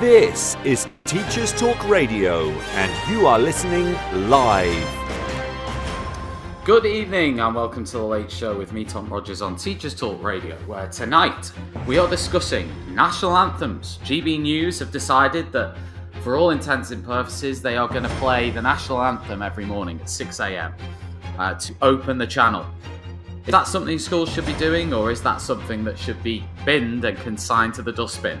This is Teachers Talk Radio, and you are listening live. Good evening and welcome to the Late Show with me, Tom Rogers, on Teachers Talk Radio, where tonight we are discussing national anthems. GB News have decided that, for all intents and purposes, they are going to play the national anthem every morning at 6 a.m. Uh, to open the channel. Is that something schools should be doing, or is that something that should be binned and consigned to the dustbin?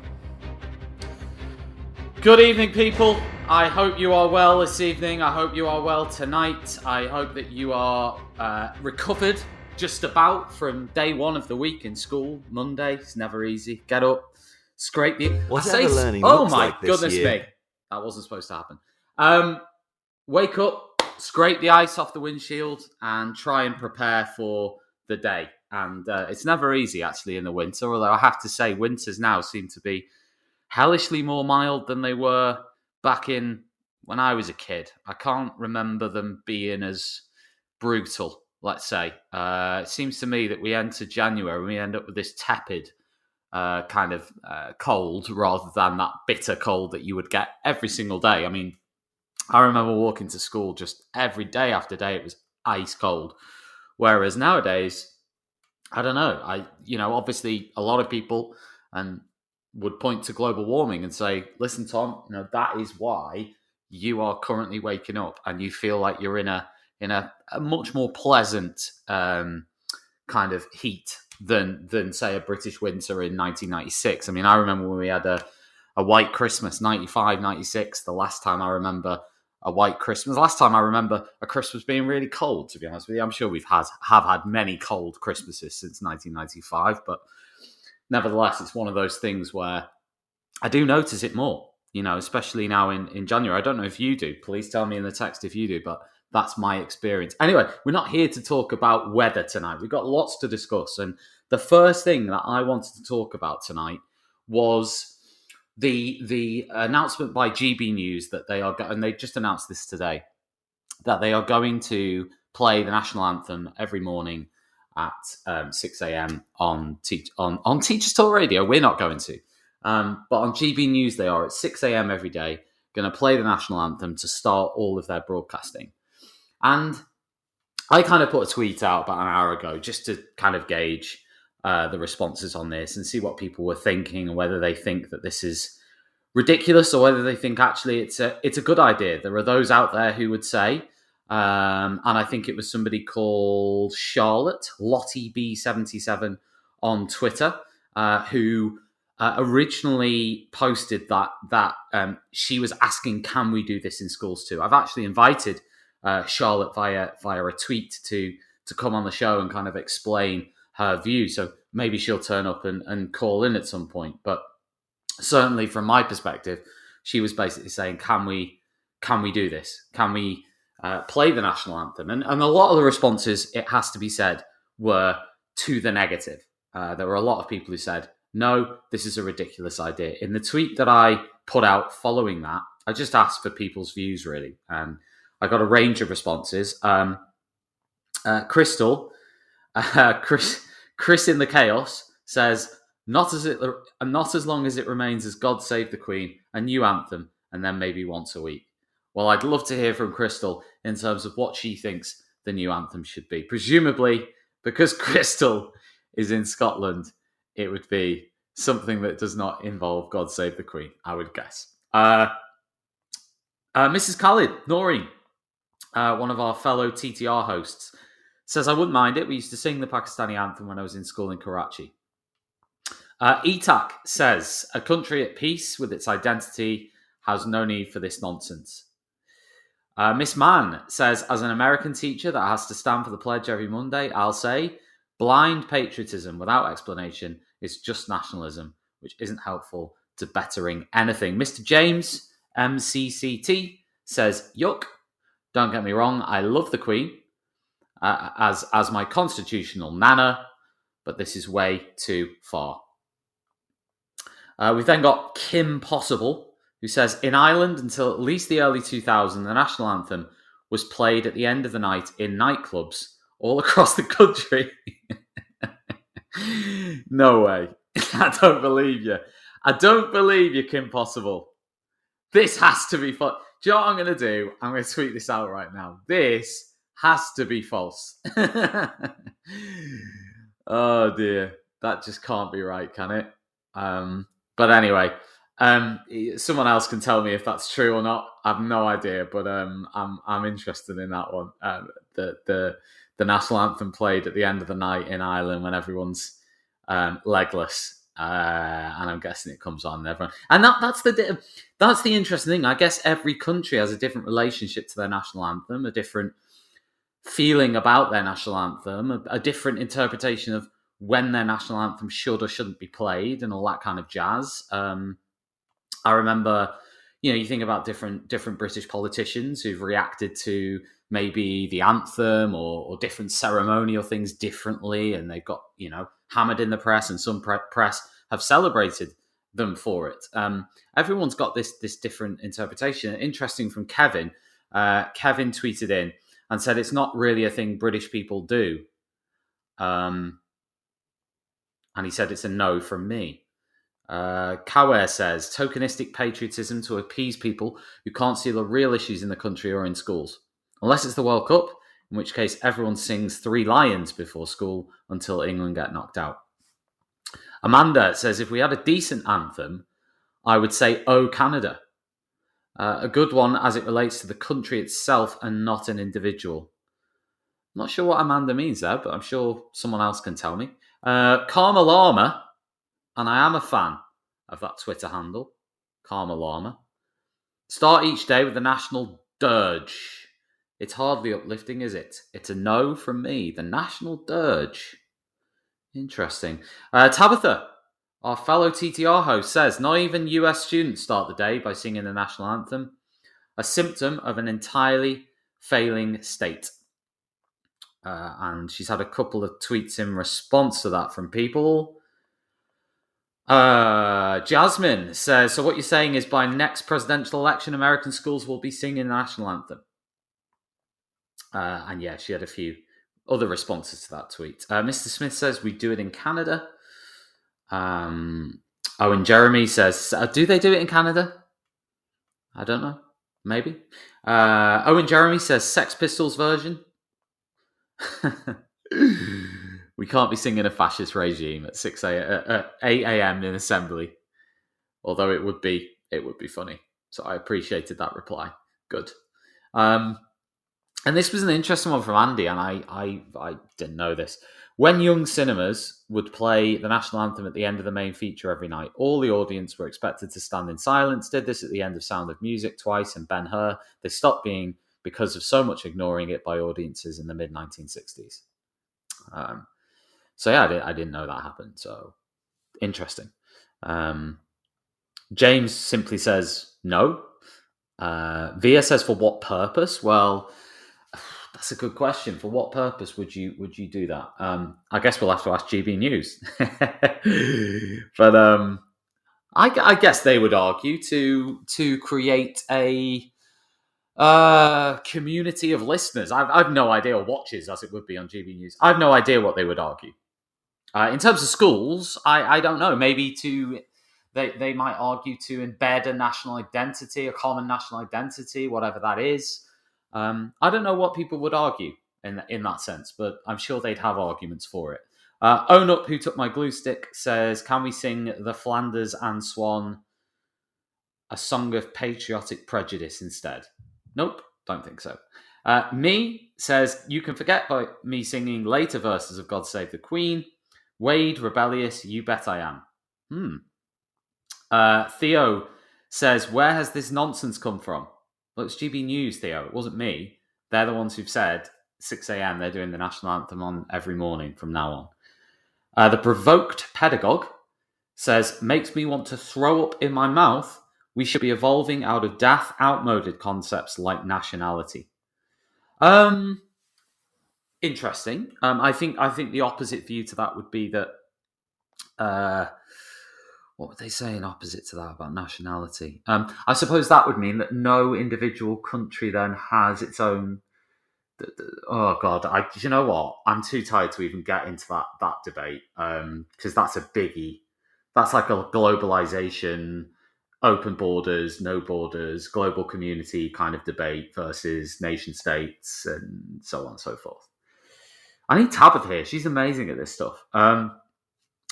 Good evening, people. I hope you are well this evening. I hope you are well tonight. I hope that you are uh, recovered just about from day one of the week in school. Monday, it's never easy. Get up, scrape the. I say- learning Oh looks my like this goodness year. me, that wasn't supposed to happen. Um, wake up, scrape the ice off the windshield, and try and prepare for the day. And uh, it's never easy actually in the winter. Although I have to say, winters now seem to be hellishly more mild than they were back in when I was a kid. I can't remember them being as brutal, let's say. Uh, it seems to me that we enter January and we end up with this tepid uh, kind of uh, cold rather than that bitter cold that you would get every single day. I mean, I remember walking to school just every day after day, it was ice cold. Whereas nowadays, I don't know. I, you know, obviously a lot of people and would point to global warming and say, "Listen, Tom, you know that is why you are currently waking up and you feel like you're in a in a, a much more pleasant um, kind of heat than than say a British winter in 1996. I mean, I remember when we had a a white Christmas 95 96 the last time I remember a white Christmas last time I remember a Christmas being really cold to be honest with you I'm sure we've had have had many cold Christmases since 1995 but nevertheless it's one of those things where I do notice it more you know especially now in in January. I don't know if you do. Please tell me in the text if you do but that's my experience. Anyway we're not here to talk about weather tonight. We've got lots to discuss and the first thing that I wanted to talk about tonight was the the announcement by GB News that they are and they just announced this today that they are going to play the national anthem every morning at um, 6 a.m. on teach on on Teachers Talk Radio. We're not going to, um, but on GB News they are at 6 a.m. every day going to play the national anthem to start all of their broadcasting. And I kind of put a tweet out about an hour ago just to kind of gauge uh, the responses on this and see what people were thinking and whether they think that this is ridiculous or whether they think actually it's a it's a good idea. There are those out there who would say, um, and I think it was somebody called Charlotte Lottie B seventy seven on Twitter uh, who uh, originally posted that that um, she was asking, "Can we do this in schools too?" I've actually invited uh, Charlotte via via a tweet to to come on the show and kind of explain her view. So maybe she'll turn up and, and call in at some point. But certainly from my perspective, she was basically saying, "Can we can we do this? Can we uh, play the national anthem?" And and a lot of the responses, it has to be said, were to the negative. Uh, there were a lot of people who said, "No, this is a ridiculous idea." In the tweet that I put out following that, I just asked for people's views really, and I got a range of responses. Um, uh, Crystal, uh, Chris, Chris in the chaos says, "Not as it, not as long as it remains as God Save the Queen, a new anthem, and then maybe once a week." Well, I'd love to hear from Crystal in terms of what she thinks the new anthem should be. Presumably, because Crystal is in Scotland, it would be something that does not involve God Save the Queen. I would guess. Uh, uh, Mrs. Khalid Noreen, uh, one of our fellow TTR hosts, says, I wouldn't mind it. We used to sing the Pakistani anthem when I was in school in Karachi. Uh, Etak says, a country at peace with its identity has no need for this nonsense. Uh, Miss Mann says, as an American teacher that has to stand for the pledge every Monday, I'll say, blind patriotism without explanation is just nationalism, which isn't helpful to bettering anything. Mr. James, MCCT, says, yuck. Don't get me wrong, I love the Queen uh, as as my constitutional nana, but this is way too far. Uh, we've then got Kim Possible, who says in Ireland until at least the early 2000s, the national anthem was played at the end of the night in nightclubs all across the country. no way. I don't believe you. I don't believe you, Kim Possible. This has to be false. Do you know what I'm going to do? I'm going to tweet this out right now. This has to be false. oh dear. That just can't be right, can it? Um, but anyway, um, someone else can tell me if that's true or not. I have no idea, but um, I'm I'm interested in that one. Uh, the the the national anthem played at the end of the night in Ireland when everyone's um, legless, uh, and I'm guessing it comes on everyone. And that that's the that's the interesting thing. I guess every country has a different relationship to their national anthem, a different feeling about their national anthem, a, a different interpretation of when their national anthem should or shouldn't be played, and all that kind of jazz. Um, I remember, you know, you think about different different British politicians who've reacted to maybe the anthem or, or different ceremonial things differently, and they've got you know hammered in the press, and some pre- press have celebrated them for it. Um, everyone's got this this different interpretation. Interesting from Kevin. Uh, Kevin tweeted in and said it's not really a thing British people do. Um, and he said it's a no from me. Uh, Kawer says tokenistic patriotism to appease people who can't see the real issues in the country or in schools. Unless it's the World Cup, in which case everyone sings Three Lions before school until England get knocked out. Amanda says if we had a decent anthem, I would say Oh Canada. Uh, a good one as it relates to the country itself and not an individual. Not sure what Amanda means there, but I'm sure someone else can tell me. Uh, Karma Llama and I am a fan of that Twitter handle, Karma Llama. Start each day with the national dirge. It's hardly uplifting, is it? It's a no from me. The national dirge. Interesting. Uh, Tabitha, our fellow TTR host, says not even US students start the day by singing the national anthem, a symptom of an entirely failing state. Uh, and she's had a couple of tweets in response to that from people. Uh, Jasmine says, so what you're saying is by next presidential election, American schools will be singing the national anthem. Uh, and yeah, she had a few other responses to that tweet. Uh, Mr. Smith says, we do it in Canada. Um, Owen Jeremy says, uh, do they do it in Canada? I don't know. Maybe. Uh, Owen Jeremy says, Sex Pistols version. We can't be singing a fascist regime at six a uh, eight a.m. in assembly. Although it would be it would be funny. So I appreciated that reply. Good. Um, and this was an interesting one from Andy, and I, I I didn't know this. When Young Cinemas would play the national anthem at the end of the main feature every night, all the audience were expected to stand in silence. Did this at the end of Sound of Music twice and Ben Hur. They stopped being because of so much ignoring it by audiences in the mid 1960s. Um, so yeah, I, did, I didn't know that happened. So interesting. Um, James simply says no. Uh, Via says for what purpose? Well, that's a good question. For what purpose would you would you do that? Um, I guess we'll have to ask GB News. but um, I, I, guess they would argue to to create a uh, community of listeners. I've, I've no idea, or watches as it would be on GB News. I've no idea what they would argue. Uh, in terms of schools, I, I don't know. Maybe to they they might argue to embed a national identity, a common national identity, whatever that is. Um, I don't know what people would argue in in that sense, but I'm sure they'd have arguments for it. Uh, Own up, who took my glue stick, says, "Can we sing the Flanders and Swan, a song of patriotic prejudice instead?" Nope, don't think so. Uh, me says, "You can forget by me singing later verses of God Save the Queen." Wade, rebellious, you bet I am. Hmm. Uh, Theo says, Where has this nonsense come from? Well, it's GB News, Theo. It wasn't me. They're the ones who've said 6 a.m. they're doing the national anthem on every morning from now on. Uh, the provoked pedagogue says, Makes me want to throw up in my mouth. We should be evolving out of daft, outmoded concepts like nationality. Um, interesting. Um, I think I think the opposite view to that would be that. Uh, what would they say in opposite to that about nationality? Um, I suppose that would mean that no individual country then has its own. Oh God, I you know what? I'm too tired to even get into that that debate because um, that's a biggie. That's like a globalization, open borders, no borders, global community kind of debate versus nation states and so on and so forth. I need Tabitha here. She's amazing at this stuff. Um,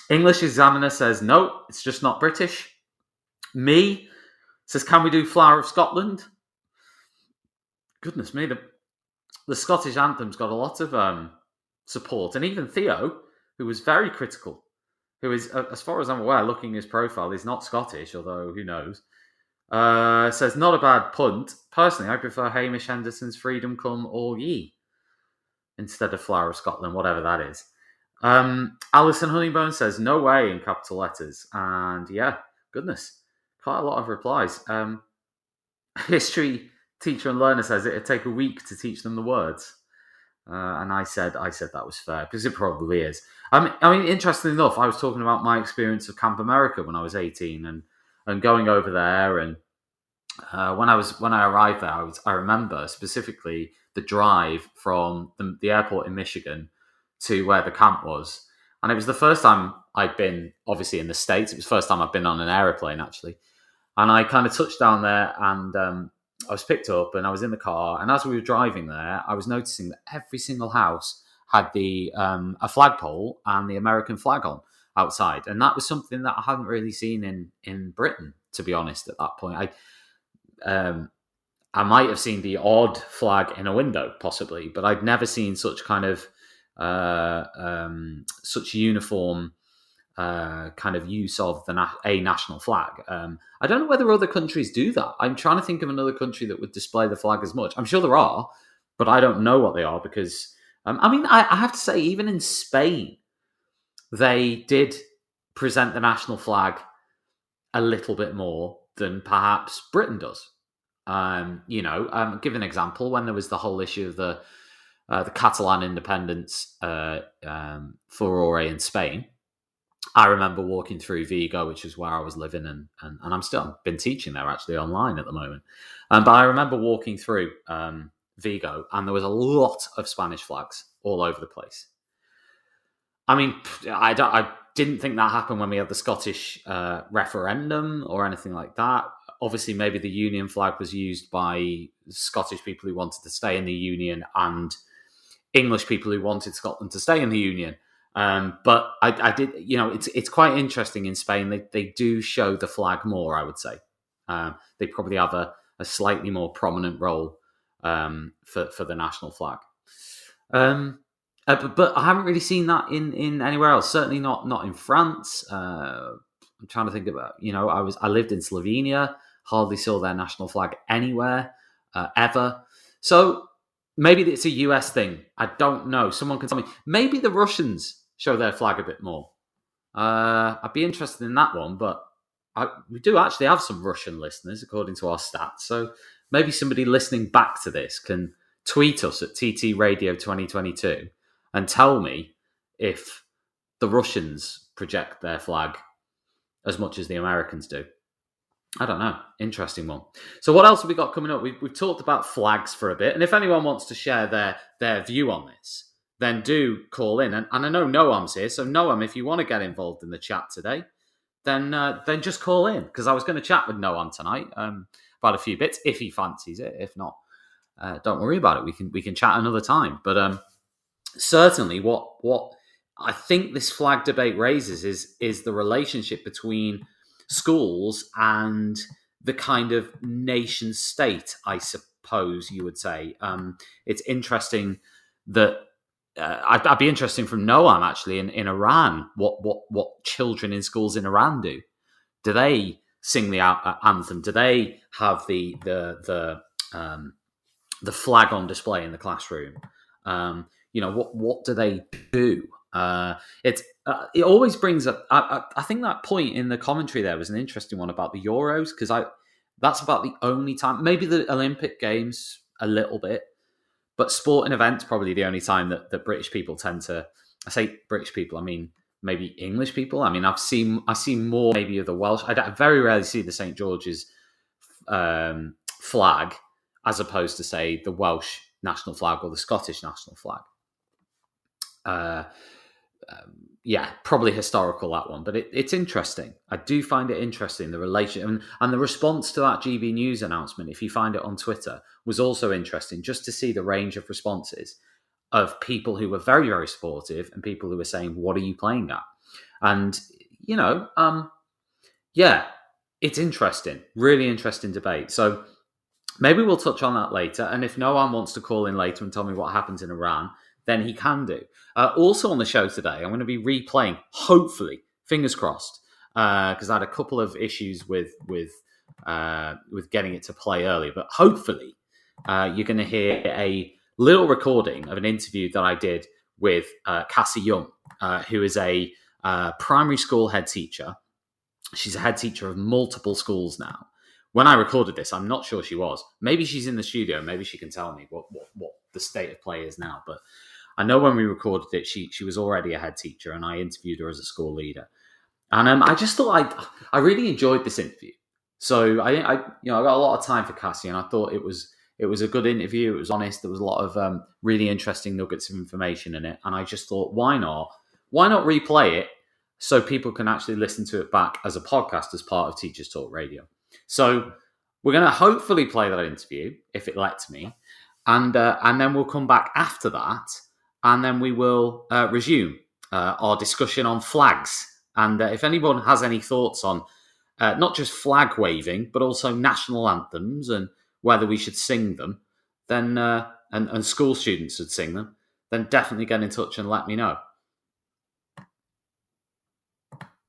English examiner says, no, it's just not British. Me says, can we do Flower of Scotland? Goodness me, the, the Scottish anthem's got a lot of um, support. And even Theo, who was very critical, who is, as far as I'm aware, looking his profile, is not Scottish, although who knows, uh, says, not a bad punt. Personally, I prefer Hamish Henderson's Freedom Come All Ye instead of Flower of Scotland, whatever that is. Um, Alison Honeybone says, no way in capital letters. And yeah, goodness, quite a lot of replies. Um, history teacher and learner says it'd take a week to teach them the words. Uh, and I said, I said that was fair because it probably is. I mean, I mean, interestingly enough, I was talking about my experience of Camp America when I was 18 and, and going over there. And uh, when I was, when I arrived there, I was, I remember specifically the drive from the, the airport in Michigan to where the camp was. And it was the first time I'd been, obviously, in the States. It was the first time I'd been on an aeroplane, actually. And I kind of touched down there and um, I was picked up and I was in the car. And as we were driving there, I was noticing that every single house had the um, a flagpole and the American flag on outside. And that was something that I hadn't really seen in, in Britain, to be honest, at that point. I, um, I might have seen the odd flag in a window, possibly, but I'd never seen such kind of uh, um, such uniform uh, kind of use of the na- a national flag. Um, I don't know whether other countries do that. I'm trying to think of another country that would display the flag as much. I'm sure there are, but I don't know what they are because um, I mean I, I have to say even in Spain they did present the national flag a little bit more than perhaps Britain does. Um, you know, um, give an example when there was the whole issue of the uh, the Catalan independence uh, um, furore in Spain. I remember walking through Vigo, which is where I was living, and and, and I'm still been teaching there actually online at the moment. Um, but I remember walking through um, Vigo, and there was a lot of Spanish flags all over the place. I mean, I, don't. I didn't think that happened when we had the Scottish uh, referendum or anything like that. Obviously, maybe the Union flag was used by Scottish people who wanted to stay in the Union and English people who wanted Scotland to stay in the Union. Um, but I, I, did, you know, it's it's quite interesting in Spain. They they do show the flag more. I would say um, they probably have a, a slightly more prominent role um, for for the national flag. Um, uh, but, but, I haven't really seen that in in anywhere else. Certainly not not in France. Uh, I'm trying to think about. You know, I was I lived in Slovenia. Hardly saw their national flag anywhere uh, ever. So maybe it's a US thing. I don't know. Someone can tell me. Maybe the Russians show their flag a bit more. Uh, I'd be interested in that one, but I, we do actually have some Russian listeners according to our stats. So maybe somebody listening back to this can tweet us at TT Radio 2022 and tell me if the Russians project their flag as much as the Americans do. I don't know. Interesting one. So, what else have we got coming up? We've, we've talked about flags for a bit, and if anyone wants to share their their view on this, then do call in. And, and I know Noam's here, so Noam, if you want to get involved in the chat today, then uh, then just call in because I was going to chat with Noam tonight um, about a few bits if he fancies it. If not, uh, don't worry about it. We can we can chat another time. But um, certainly, what what I think this flag debate raises is is the relationship between schools and the kind of nation state, I suppose you would say. Um, it's interesting that uh, I'd, I'd, be interesting from Noam actually in, in Iran what what what children in schools in Iran do. Do they sing the anthem? Do they have the the the um, the flag on display in the classroom? Um, you know what what do they do? Uh, it's uh, it always brings up. I, I, think that point in the commentary there was an interesting one about the Euros because I that's about the only time, maybe the Olympic Games a little bit, but sporting events probably the only time that, that British people tend to. I say British people, I mean maybe English people. I mean, I've seen I see more maybe of the Welsh. I, I very rarely see the St George's um, flag as opposed to say the Welsh national flag or the Scottish national flag. Uh, um, yeah, probably historical that one, but it, it's interesting. I do find it interesting the relation and, and, the response to that GB News announcement. If you find it on Twitter, was also interesting just to see the range of responses of people who were very very supportive and people who were saying, "What are you playing at?" And you know, um, yeah, it's interesting, really interesting debate. So maybe we'll touch on that later. And if Noam wants to call in later and tell me what happens in Iran, then he can do. Uh, also on the show today, I'm going to be replaying, hopefully, fingers crossed, because uh, I had a couple of issues with with uh, with getting it to play earlier. But hopefully, uh, you're going to hear a little recording of an interview that I did with uh, Cassie Young, uh, who is a primary school head teacher. She's a head teacher of multiple schools now. When I recorded this, I'm not sure she was. Maybe she's in the studio. Maybe she can tell me what, what, what the state of play is now. But I know when we recorded it, she she was already a head teacher, and I interviewed her as a school leader. And um, I just thought I I really enjoyed this interview. So I, I you know I got a lot of time for Cassie, and I thought it was it was a good interview. It was honest. There was a lot of um, really interesting nuggets of information in it, and I just thought, why not? Why not replay it so people can actually listen to it back as a podcast as part of Teachers Talk Radio? So we're going to hopefully play that interview if it lets me, and uh, and then we'll come back after that and then we will uh, resume uh, our discussion on flags. And uh, if anyone has any thoughts on uh, not just flag waving, but also national anthems and whether we should sing them, then uh, and, and school students should sing them, then definitely get in touch and let me know.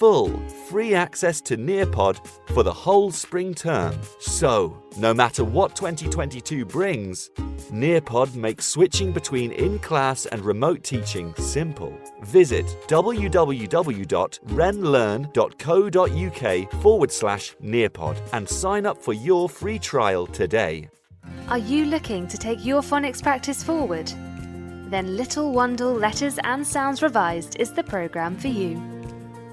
full free access to Nearpod for the whole spring term. So, no matter what 2022 brings, Nearpod makes switching between in class and remote teaching simple. Visit www.renlearn.co.uk forward slash Nearpod and sign up for your free trial today. Are you looking to take your phonics practice forward? Then Little Wandle Letters and Sounds Revised is the programme for you.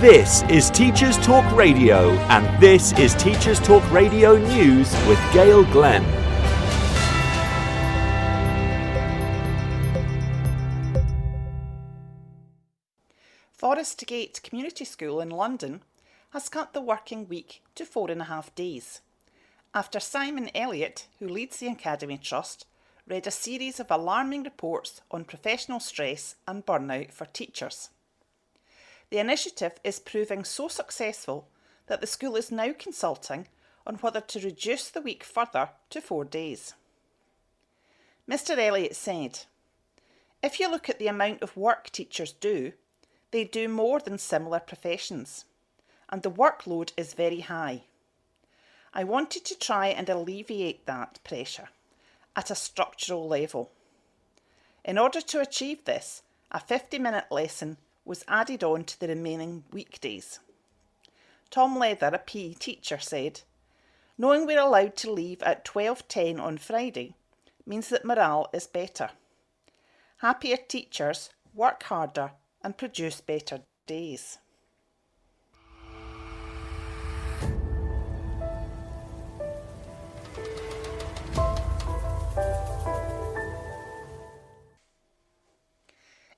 This is Teachers Talk Radio, and this is Teachers Talk Radio News with Gail Glenn. Forest Gate Community School in London has cut the working week to four and a half days after Simon Elliott, who leads the Academy Trust, read a series of alarming reports on professional stress and burnout for teachers. The initiative is proving so successful that the school is now consulting on whether to reduce the week further to four days. Mr. Elliott said, If you look at the amount of work teachers do, they do more than similar professions, and the workload is very high. I wanted to try and alleviate that pressure at a structural level. In order to achieve this, a 50 minute lesson was added on to the remaining weekdays. Tom Leather, a PE teacher, said, Knowing we're allowed to leave at 12.10 on Friday means that morale is better. Happier teachers work harder and produce better days.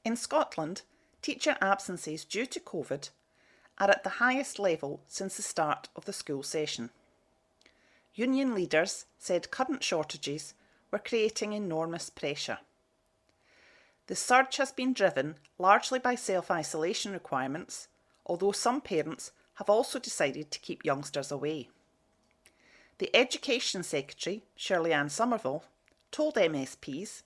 In Scotland, teacher absences due to COVID are at the highest level since the start of the school session. Union leaders said current shortages were creating enormous pressure. The surge has been driven largely by self isolation requirements, although some parents have also decided to keep youngsters away. The Education Secretary, Shirley Anne Somerville, told MSPs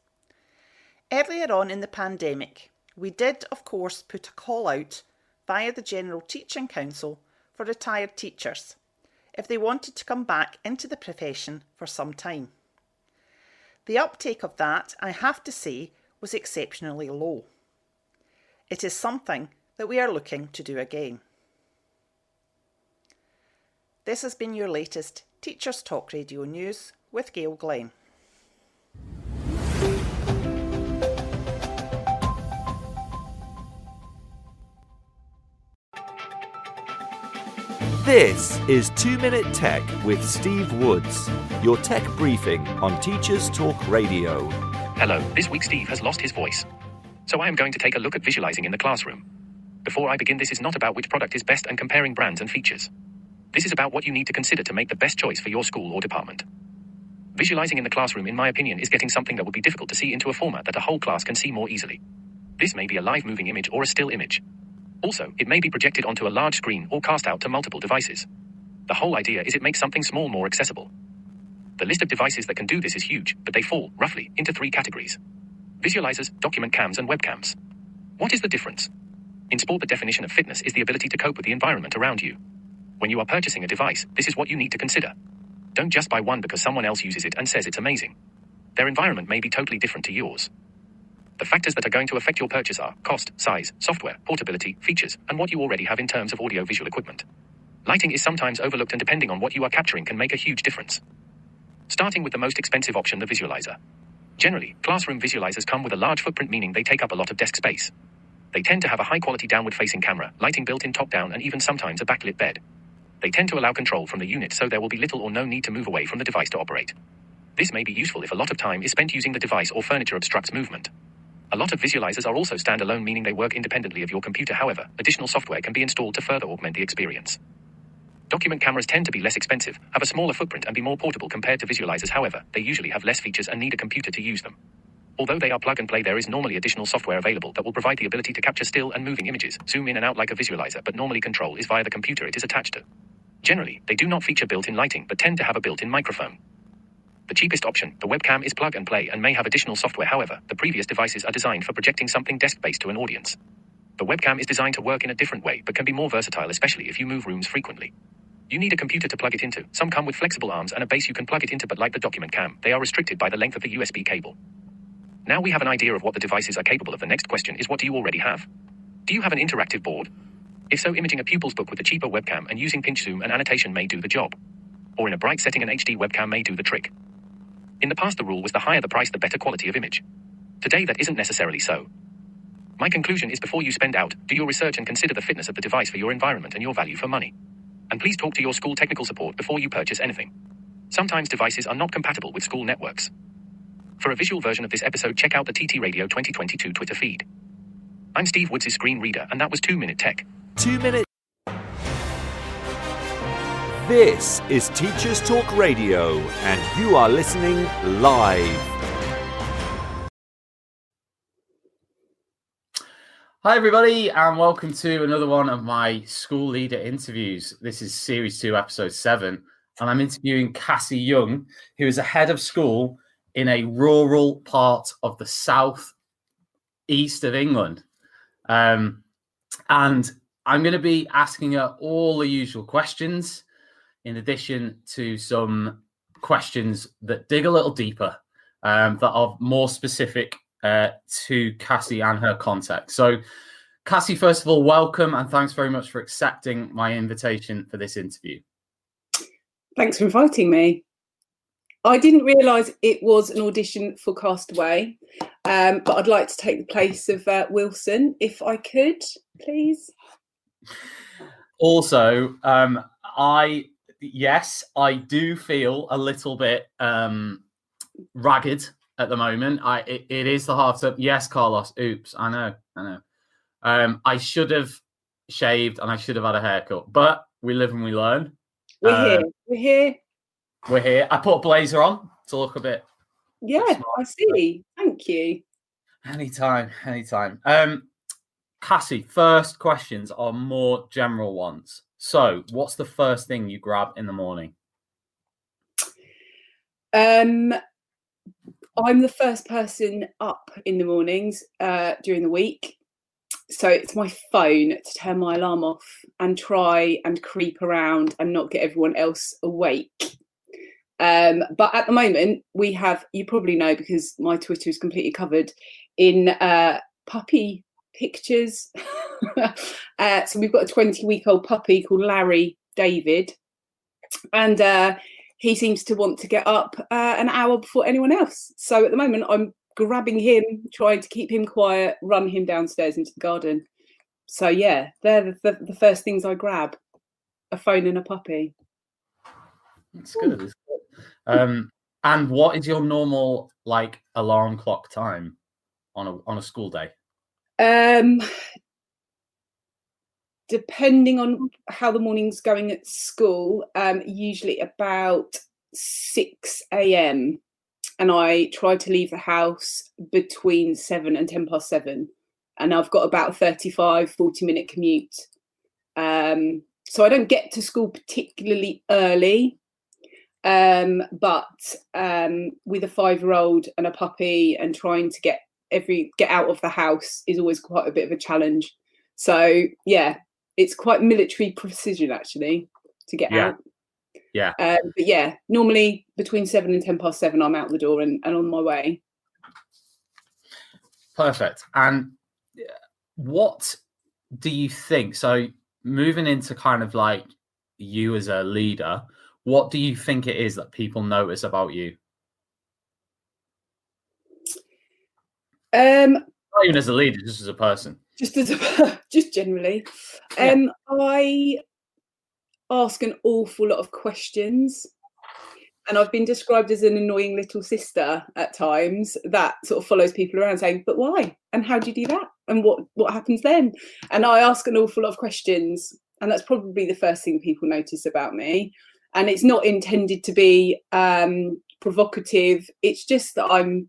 Earlier on in the pandemic, we did, of course, put a call out via the General Teaching Council for retired teachers if they wanted to come back into the profession for some time. The uptake of that, I have to say, was exceptionally low. It is something that we are looking to do again. This has been your latest Teachers Talk Radio News with Gail Glenn. This is 2 Minute Tech with Steve Woods, your tech briefing on Teachers Talk Radio. Hello, this week Steve has lost his voice. So I am going to take a look at visualizing in the classroom. Before I begin, this is not about which product is best and comparing brands and features. This is about what you need to consider to make the best choice for your school or department. Visualizing in the classroom, in my opinion, is getting something that would be difficult to see into a format that a whole class can see more easily. This may be a live moving image or a still image. Also, it may be projected onto a large screen or cast out to multiple devices. The whole idea is it makes something small more accessible. The list of devices that can do this is huge, but they fall, roughly, into three categories visualizers, document cams, and webcams. What is the difference? In sport, the definition of fitness is the ability to cope with the environment around you. When you are purchasing a device, this is what you need to consider. Don't just buy one because someone else uses it and says it's amazing. Their environment may be totally different to yours. The factors that are going to affect your purchase are cost, size, software, portability, features, and what you already have in terms of audio visual equipment. Lighting is sometimes overlooked, and depending on what you are capturing, can make a huge difference. Starting with the most expensive option, the visualizer. Generally, classroom visualizers come with a large footprint, meaning they take up a lot of desk space. They tend to have a high quality downward facing camera, lighting built in top down, and even sometimes a backlit bed. They tend to allow control from the unit, so there will be little or no need to move away from the device to operate. This may be useful if a lot of time is spent using the device or furniture obstructs movement. A lot of visualizers are also standalone, meaning they work independently of your computer. However, additional software can be installed to further augment the experience. Document cameras tend to be less expensive, have a smaller footprint, and be more portable compared to visualizers. However, they usually have less features and need a computer to use them. Although they are plug and play, there is normally additional software available that will provide the ability to capture still and moving images, zoom in and out like a visualizer, but normally control is via the computer it is attached to. Generally, they do not feature built in lighting, but tend to have a built in microphone. The cheapest option, the webcam, is plug and play and may have additional software. However, the previous devices are designed for projecting something desk based to an audience. The webcam is designed to work in a different way, but can be more versatile, especially if you move rooms frequently. You need a computer to plug it into. Some come with flexible arms and a base you can plug it into, but like the document cam, they are restricted by the length of the USB cable. Now we have an idea of what the devices are capable of. The next question is what do you already have? Do you have an interactive board? If so, imaging a pupil's book with a cheaper webcam and using pinch zoom and annotation may do the job. Or in a bright setting, an HD webcam may do the trick. In the past, the rule was the higher the price, the better quality of image. Today, that isn't necessarily so. My conclusion is before you spend out, do your research and consider the fitness of the device for your environment and your value for money. And please talk to your school technical support before you purchase anything. Sometimes devices are not compatible with school networks. For a visual version of this episode, check out the TT Radio 2022 Twitter feed. I'm Steve Woods' screen reader, and that was 2 Minute Tech. 2 Minute This is Teachers Talk Radio, and you are listening live. Hi, everybody, and welcome to another one of my school leader interviews. This is series two, episode seven, and I'm interviewing Cassie Young, who is a head of school in a rural part of the south east of England. Um, and I'm going to be asking her all the usual questions, in addition to some questions that dig a little deeper, um, that are more specific uh, to Cassie and her context. So, Cassie, first of all, welcome and thanks very much for accepting my invitation for this interview. Thanks for inviting me. I didn't realise it was an audition for Castaway, um, but I'd like to take the place of uh, Wilson if I could, please. Also, um, I yes, I do feel a little bit um, ragged at the moment. I it, it is the half term. Yes, Carlos. Oops, I know, I know. Um, I should have shaved and I should have had a haircut, but we live and we learn. We're Uh, here. We're here. We're here. I put a blazer on to look a bit Yeah, smart. I see. Thank you. anytime, anytime. Um, Cassie, first questions are more general ones. So, what's the first thing you grab in the morning? Um, I'm the first person up in the mornings uh, during the week. So it's my phone to turn my alarm off and try and creep around and not get everyone else awake. Um, but at the moment, we have, you probably know because my Twitter is completely covered in uh, puppy pictures. uh, so we've got a 20 week old puppy called Larry David. And uh, he seems to want to get up uh, an hour before anyone else. So at the moment, I'm grabbing him, trying to keep him quiet, run him downstairs into the garden. So yeah, they're the, the, the first things I grab: a phone and a puppy. It's good. It's good. Um, and what is your normal like alarm clock time on a on a school day? Um, depending on how the morning's going at school, um, usually about six a.m. and I try to leave the house between seven and ten past seven. And I've got about a 35, 40 minute commute. Um, so I don't get to school particularly early. Um, but um, with a five year old and a puppy and trying to get every get out of the house is always quite a bit of a challenge. So yeah, it's quite military precision actually to get Yeah. out. Yeah. Um, but yeah, normally between seven and ten past seven, I'm out the door and, and on my way. Perfect. And uh, what do you think? So, moving into kind of like you as a leader, what do you think it is that people notice about you? Um, Not even as a leader, just as a person. Just as a, just generally, Yeah. um, I ask an awful lot of questions. And I've been described as an annoying little sister at times that sort of follows people around saying, "But why? And how do you do that? And what what happens then?" And I ask an awful lot of questions, and that's probably the first thing people notice about me. And it's not intended to be um, provocative. It's just that I'm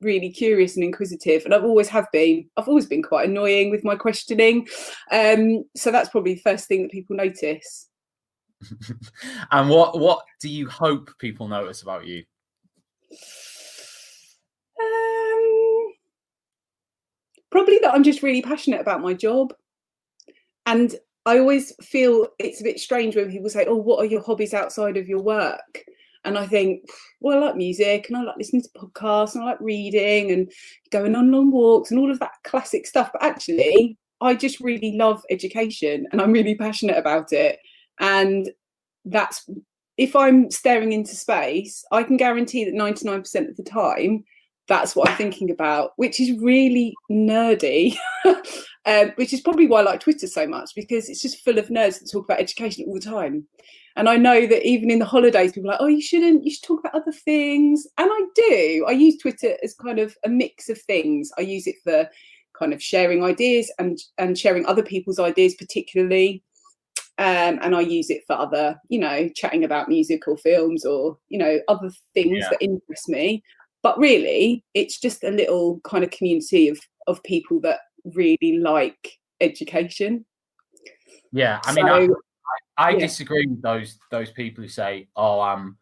really curious and inquisitive, and I've always have been. I've always been quite annoying with my questioning, um, so that's probably the first thing that people notice. and what what do you hope people notice about you? Um, probably that I'm just really passionate about my job. And I always feel it's a bit strange when people say, Oh, what are your hobbies outside of your work? And I think, well, I like music and I like listening to podcasts and I like reading and going on long walks and all of that classic stuff. But actually, I just really love education and I'm really passionate about it. And that's if I'm staring into space, I can guarantee that 99% of the time, that's what I'm thinking about, which is really nerdy, um, which is probably why I like Twitter so much because it's just full of nerds that talk about education all the time. And I know that even in the holidays, people are like, oh, you shouldn't, you should talk about other things. And I do. I use Twitter as kind of a mix of things. I use it for kind of sharing ideas and, and sharing other people's ideas, particularly. Um, and I use it for other, you know, chatting about music or films or, you know, other things Yeah. that interest me but really it's just a little kind of community of of people that really like education Yeah, I mean, I, So, I yeah. disagree with those those people who say, "Oh, I'm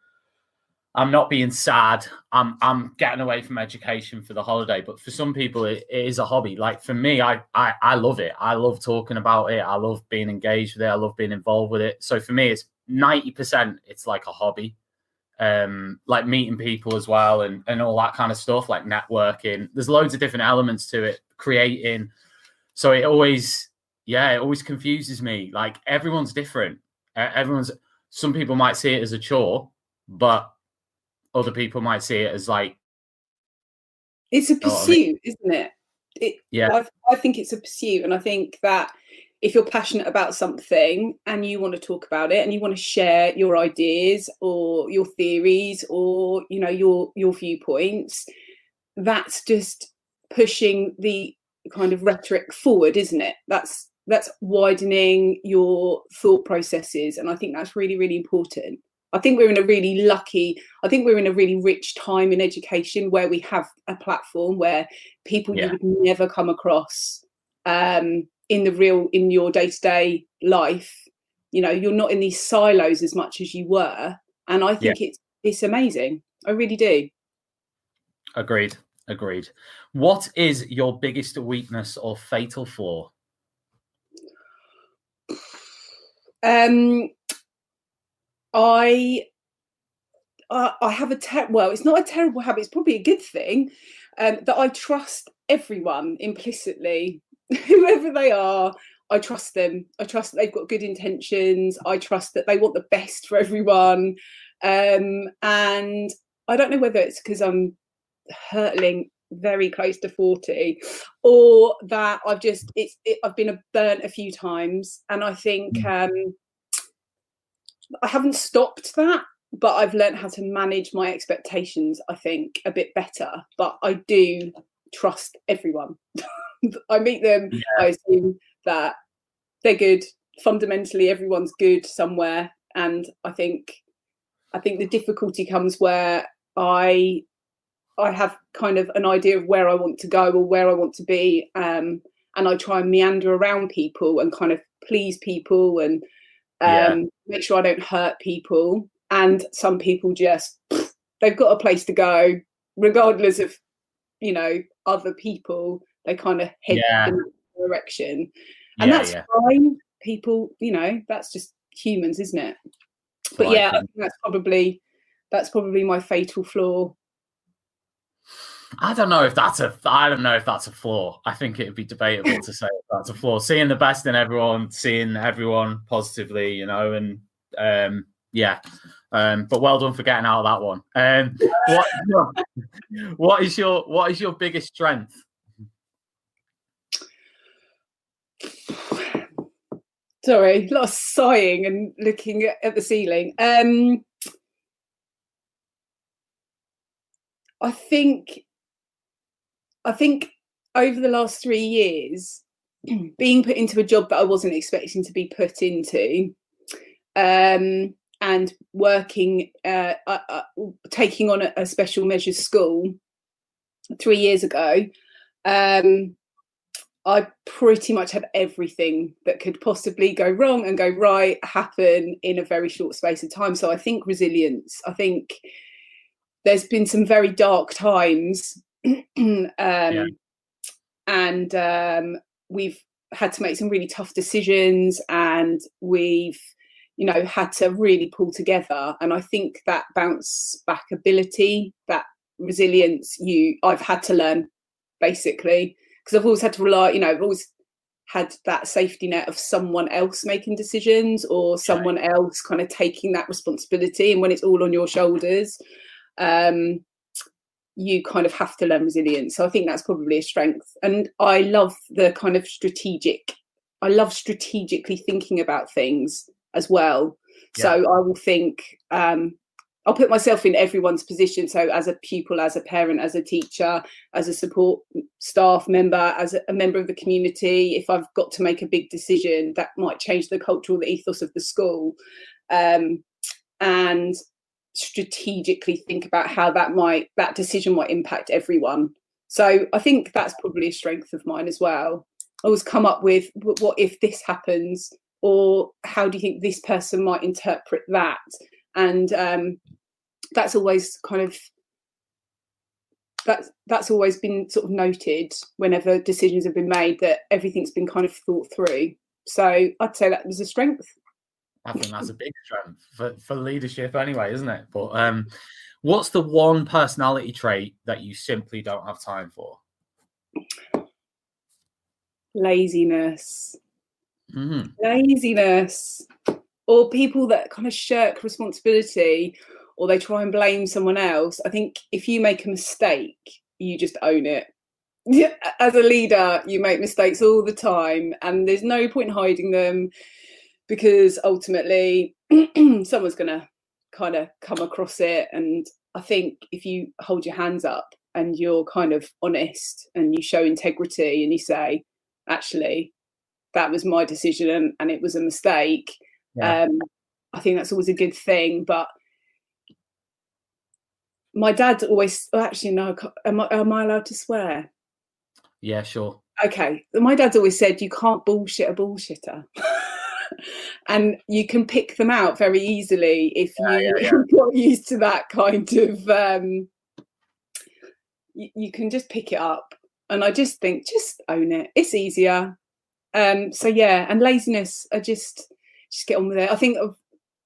I'm not being sad. I'm I'm getting away from education for the holiday." But for some people, it, it is a hobby. Like for me, I, I I love it. I love talking about it. I love being engaged with it. I love being involved with it. So for me, it's ninety percent. It's like a hobby, um, like meeting people as well, and and all that kind of stuff, like networking. There's loads of different elements to it. Creating. So it always yeah, it always confuses me. Like everyone's different. Everyone's. Some people might see it as a chore, but other people might see it as like, it's a know what I mean? pursuit isn't it it Yeah. I, I think it's a pursuit and i think that if you're passionate about something and you want to talk about it and you want to share your ideas or your theories or you know your your viewpoints that's just pushing the kind of rhetoric forward isn't it that's that's widening your thought processes and i think that's really really important i think we're in a really lucky i think we're in a really rich time in education where we have a platform where people Yeah. you would never come across um, in the real in your day-to-day life you know you're not in these silos as much as you were and i think it's it's amazing i really do Agreed. Agreed. What is your biggest weakness or fatal flaw? Um, I, I, I have a ter- well, it's not a terrible habit. It's probably a good thing um, that I trust everyone implicitly, whoever they are. I trust them. I trust they've got good intentions. I trust that they want the best for everyone. Um, and I don't know whether it's because I'm hurtling very close to 40 or that I've just it's it, I've been a burnt a few times and I think um I haven't stopped that but I've learned how to manage my expectations I think a bit better but I do trust everyone. I meet them I assume that they're good fundamentally everyone's good somewhere and I think I think the difficulty comes where I I have kind of an idea of where I want to go or where I want to be, um, and I try and meander around people and kind of please people and um, Yeah. make sure I don't hurt people. And some people just they've got a place to go, regardless of you know other people. They kind of head Yeah. in that direction, and Yeah, that's fine. People, you know, that's just humans, isn't it? But Right, yeah, I um, think that's probably that's probably my fatal flaw. I don't know if that's a. I don't know if that's a flaw. I think it'd be debatable to say that's a flaw. Seeing the best in everyone, seeing everyone positively, you know, and um, yeah. Um, but well done for getting out of that one. Um, what, what is your what is your biggest strength? Sorry, a lot of sighing and looking at the ceiling. Um, I think, I think over the last three years, being put into a job that I wasn't expecting to be put into, um, and working, uh, uh, taking on a, a special measures school three years ago, um, I pretty much had everything that could possibly go wrong and go right happen in a very short space of time. So I think resilience. I think there's been some very dark times, um, and um, we've had to make some really tough decisions, and we've you know had to really pull together. And I think that bounce back ability, that resilience, you I've had to learn basically because I've always had to rely, you know, I've always had that safety net of someone else making decisions or someone else kind of taking that responsibility. And when it's all on your shoulders, um, you kind of have to learn resilience. So I think that's probably a strength. And I love the kind of strategic, I love strategically thinking about things as well. So I will think, um, I'll put myself in everyone's position. So, as a pupil, as a parent, as a teacher, as a support staff member, as a, member of the community, if I've got to make a big decision that might change the culture or the ethos of the school, um, and strategically think about how that might that decision might impact everyone. So, I think that's probably a strength of mine as well. I always come up with what if this happens, or how do you think this person might interpret that? And um, that's always kind of that's that's always been sort of noted whenever decisions have been made that everything's been kind of thought through. So I'd say that was a strength. I think that's a big strength for, for leadership anyway, isn't it? But um, what's the one personality trait that you simply don't have time for? Laziness. Mhm. laziness or people that kind of shirk responsibility or they try and blame someone else i think if you make a mistake you just own it as a leader, you make mistakes all the time, and there's no point hiding them because ultimately someone's going to kind of come across it. And I think if you hold your hands up and you're kind of honest and you show integrity and you say, actually, that was my decision and, and it was a mistake, yeah. um, I think that's always a good thing. But my dad always, oh, actually, no, am I, am I allowed to swear? Yeah, sure. Okay. My dad's always said you can't bullshit a bullshitter. and you can pick them out very easily if yeah, you yeah, yeah. got used to that kind of um, you, you, can just pick it up. And i just think just own it. It's easier. Um, so yeah and laziness i just just get on with it. I think of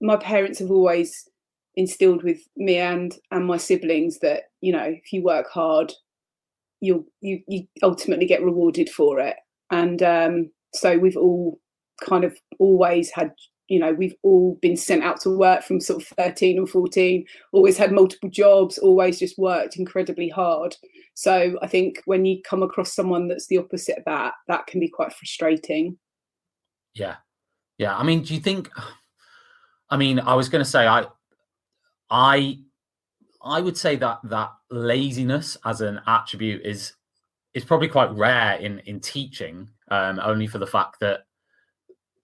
my parents have always instilled with me and and my siblings that you know if you work hard you'll you you ultimately get rewarded for it. And um, so we've all kind of always had you know we've all been sent out to work from sort of 13 and 14 always had multiple jobs always just worked incredibly hard. So i think when you come across someone that's the opposite of that that can be quite frustrating. Yeah. Yeah i mean do you think i mean i was going to say i i I would say that that laziness as an attribute is is probably quite rare in in teaching, um, only for the fact that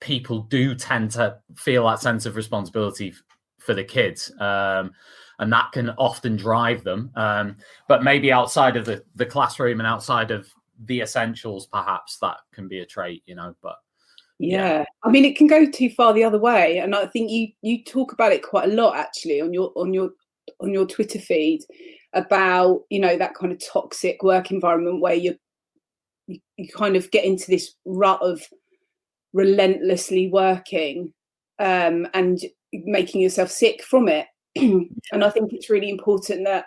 people do tend to feel that sense of responsibility f- for the kids, um, and that can often drive them. Um, but maybe outside of the the classroom and outside of the essentials, perhaps that can be a trait, you know. But yeah. yeah. i mean it can go too far the other way and i think you you talk about it quite a lot actually on your on your on your Twitter feed about you know that kind of toxic work environment where you you kind of get into this rut of relentlessly working um, and making yourself sick from it. and I think it's really important that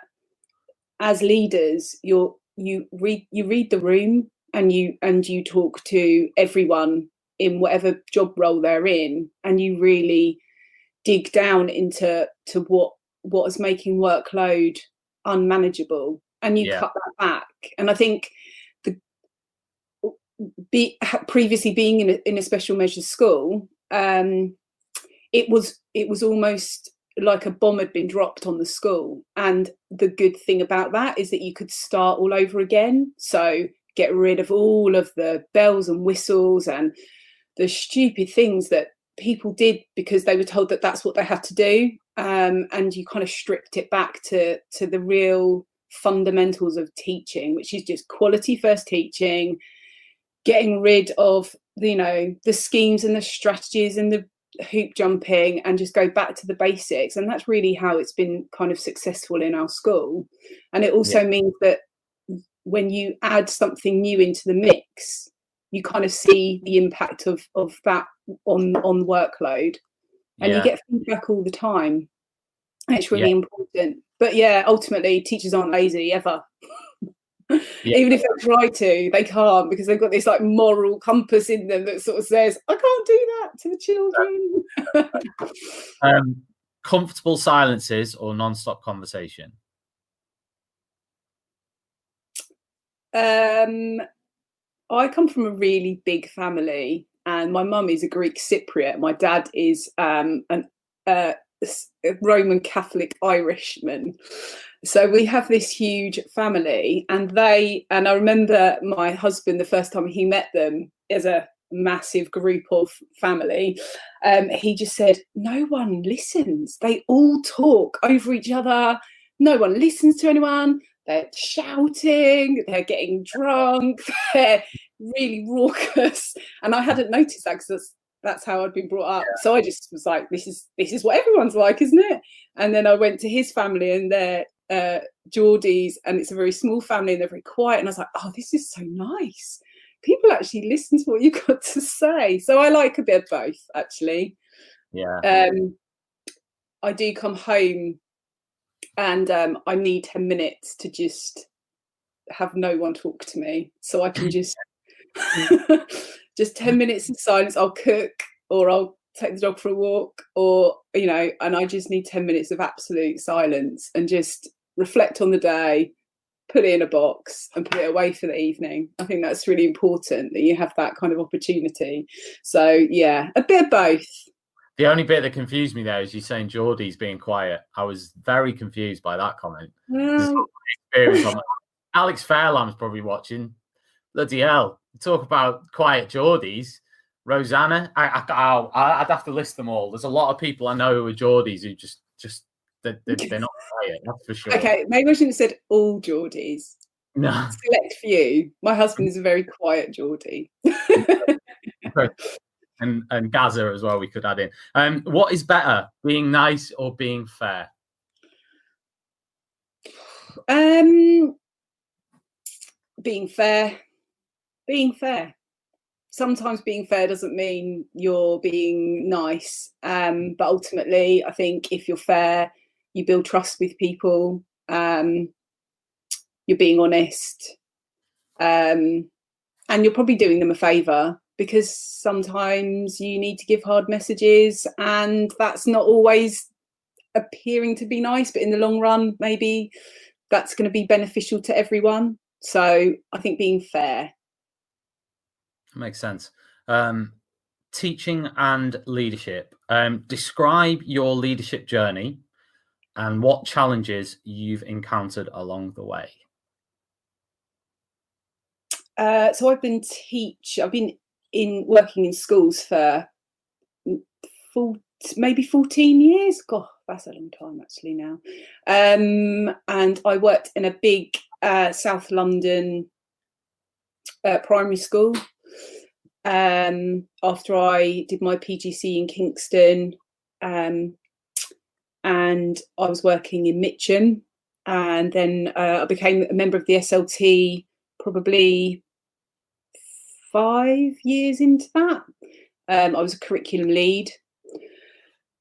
as leaders, you're you read you read the room and you and you talk to everyone in whatever job role they're in, and you really dig down into to what what is making workload unmanageable and you yeah. cut that back and i think be previously being in a, in a special measures school um it was it was almost like a bomb had been dropped on the school. And the good thing about that is that you could start all over again. So get rid of all of the bells and whistles and the stupid things that people did because they were told that that's what they had to do. Um, and you kind of stripped it back to to the real fundamentals of teaching, which is just quality first teaching, getting rid of you know the schemes and the strategies and the hoop jumping and just go back to the basics and that's really how it's been kind of successful in our school and it also yeah. means that when you add something new into the mix you kind of see the impact of of that on on workload and yeah. you get feedback all the time. It's really yeah. important. But yeah, ultimately, teachers aren't lazy ever. yeah. Even if they try to, they can't because they've got this like moral compass in them that sort of says, "I can't do that to the children." um, comfortable silences or non-stop conversation. Um, I come from a really big family, and my mum is a Greek Cypriot. My dad is um, an uh, Roman Catholic Irishman. So we have this huge family, and they and I remember my husband the first time he met them as a massive group of family. Um, he just said, "No one listens. They all talk over each other. No one listens to anyone they're shouting, they're getting drunk, they're really raucous. And I hadn't noticed that because that's, that's how I'd been brought up. So I just was like, this is this is what everyone's like, isn't it? And then I went to his family and they're uh, Geordies, and it's a very small family and they're very quiet. And I was like, oh, this is so nice. People actually listen to what you've got to say. So I like a bit of both, actually. Yeah. Um, I do come home and um, I need 10 minutes to just have no one talk to me. So I can just just 10 minutes in silence. I'll cook or I'll take the dog for a walk or you know, and I just need 10 minutes of absolute silence and just reflect on the day, put it in a box and put it away for the evening. I think that's really important that you have that kind of opportunity. So yeah, a bit of both. The only bit that confused me there is you saying Geordie's being quiet. I was very confused by that comment. Well, mm. Alex Fairlamb's probably watching. Bloody hell. Talk about quiet Geordies. Rosanna, I, I, I'd have to list them all. There's a lot of people I know who are Geordies who just, just they're, they're not That's for sure. okay, maybe I shouldn't have said all Geordies. No. Select few. My husband is a very quiet Geordie. and and Gaza as well. We could add in. Um, what is better, being nice or being fair? Um, being fair, being fair. Sometimes being fair doesn't mean you're being nice, um, but ultimately, I think if you're fair, you build trust with people. Um, you're being honest, um, and you're probably doing them a favour because sometimes you need to give hard messages, and that's not always appearing to be nice, but in the long run, maybe that's going to be beneficial to everyone. So I think being fair. Makes sense. Um, teaching and leadership. Um, describe your leadership journey and what challenges you've encountered along the way. Uh, so I've been teach. I've been in working in schools for full, maybe fourteen years. God, that's a long time actually now. Um, and I worked in a big uh, South London uh, primary school. Um, after I did my PGC in Kingston, um, and I was working in Mitcham, and then uh, I became a member of the SLT probably five years into that. Um, I was a curriculum lead.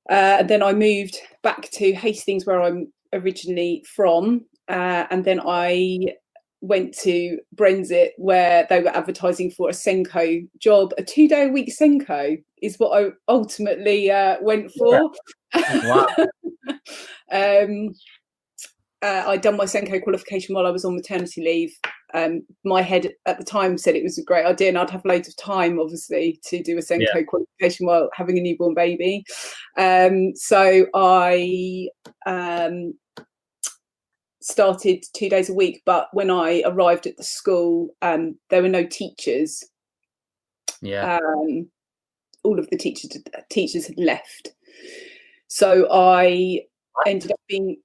Uh, and then I moved back to Hastings, where I'm originally from. Uh, and then I went to Bexhill, where they were advertising for a SENCo job. A two day a week SENCo is what I ultimately uh, went for. Wow. um, uh, I'd done my SENCo qualification while I was on maternity leave. Um, my head at the time said it was a great idea, and I'd have loads of time, obviously, to do a SENCo Yeah. qualification while having a newborn baby. Um, so I um, started two days a week, but when I arrived at the school, um, there were no teachers. Yeah. Um, all of the teachers teachers had left, so I ended up being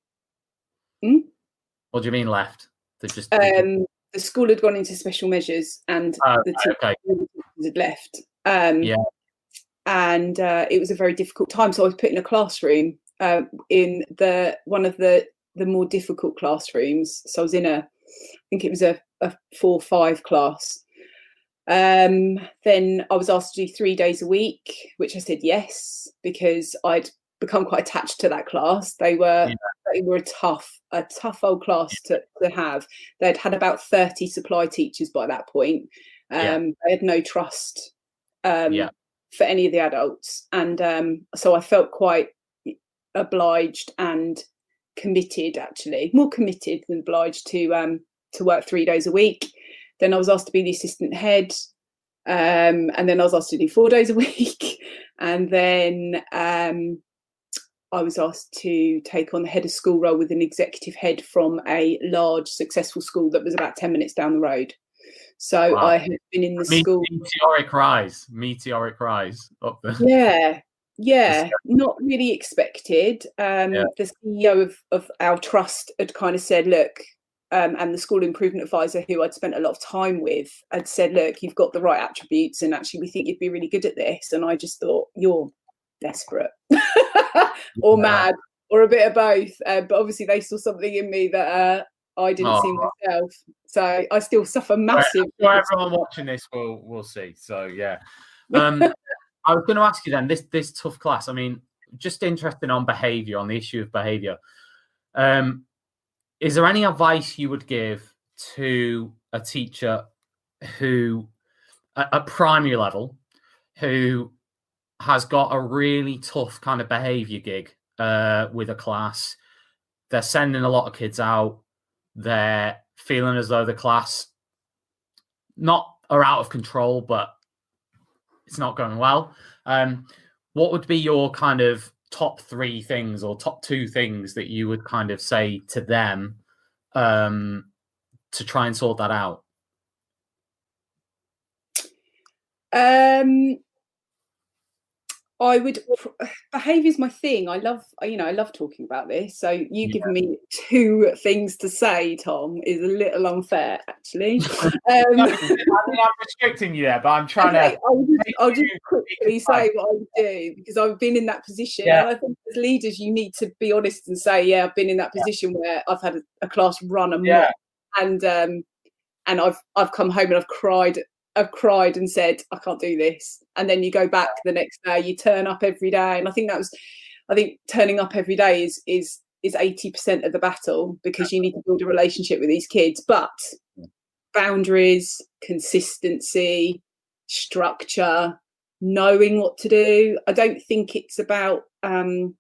what do you mean left? They just um, the school had gone into special measures and Oh, the okay. teachers had left. Um, Yeah. And uh, it was a very difficult time. So I was put in a classroom uh, in the one of the the more difficult classrooms. So I was in a, I think it was a, a four five class. Um, then I was asked to do three days a week, which I said yes because I'd become quite attached to that class. They were Yeah. they were a tough a tough old class to, to have. They'd had about thirty supply teachers by that point. Um, Yeah. They had no trust um, Yeah. for any of the adults, and um, so I felt quite obliged and committed actually more committed than obliged to um to work three days a week then i was asked to be the assistant head um and then i was asked to do four days a week and then um i was asked to take on the head of school role with an executive head from a large successful school that was about 10 minutes down the road so Wow. i had been in the Me- school meteoric rise, meteoric rise up there. yeah yeah not really expected um Yeah. the ceo of of our trust had kind of said look um, and the school improvement advisor who i'd spent a lot of time with had said look you've got the right attributes and actually we think you'd be really good at this and i just thought you're desperate or Yeah. mad or a bit of both uh, but obviously they saw something in me that uh, i didn't see Oh. myself so i still suffer massive Well, everyone watching this will will see. So yeah. Um, I was going to ask you then this this tough class. I mean, just interesting on behaviour, on the issue of behaviour. Um, is there any advice you would give to a teacher who, at, at primary level, who has got a really tough kind of behaviour gig uh, with a class? They're sending a lot of kids out. They're feeling as though the class not are out of control, but it's not going well. Um, what would be your kind of top three things or top two things that you would kind of say to them um, to try and sort that out? Um, I would behavior is my thing. I love, you know, I love talking about this. So you yeah. giving me two things to say, Tom, is a little unfair, actually. Um, I mean, I'm restricting you there, but I'm trying okay, to. I'll just, I'll just quickly say what I do because I've been in that position. Yeah. And I think as leaders, you need to be honest and say, "Yeah, I've been in that position yeah. where I've had a, a class run amok, yeah. and um, and I've I've come home and I've cried I've cried and said, I can't do this. And then you go back the next day, you turn up every day. And I think that was, I think turning up every day is, is, is 80% of the battle because you need to build a relationship with these kids. But boundaries, consistency, structure, knowing what to do. I don't think it's about um,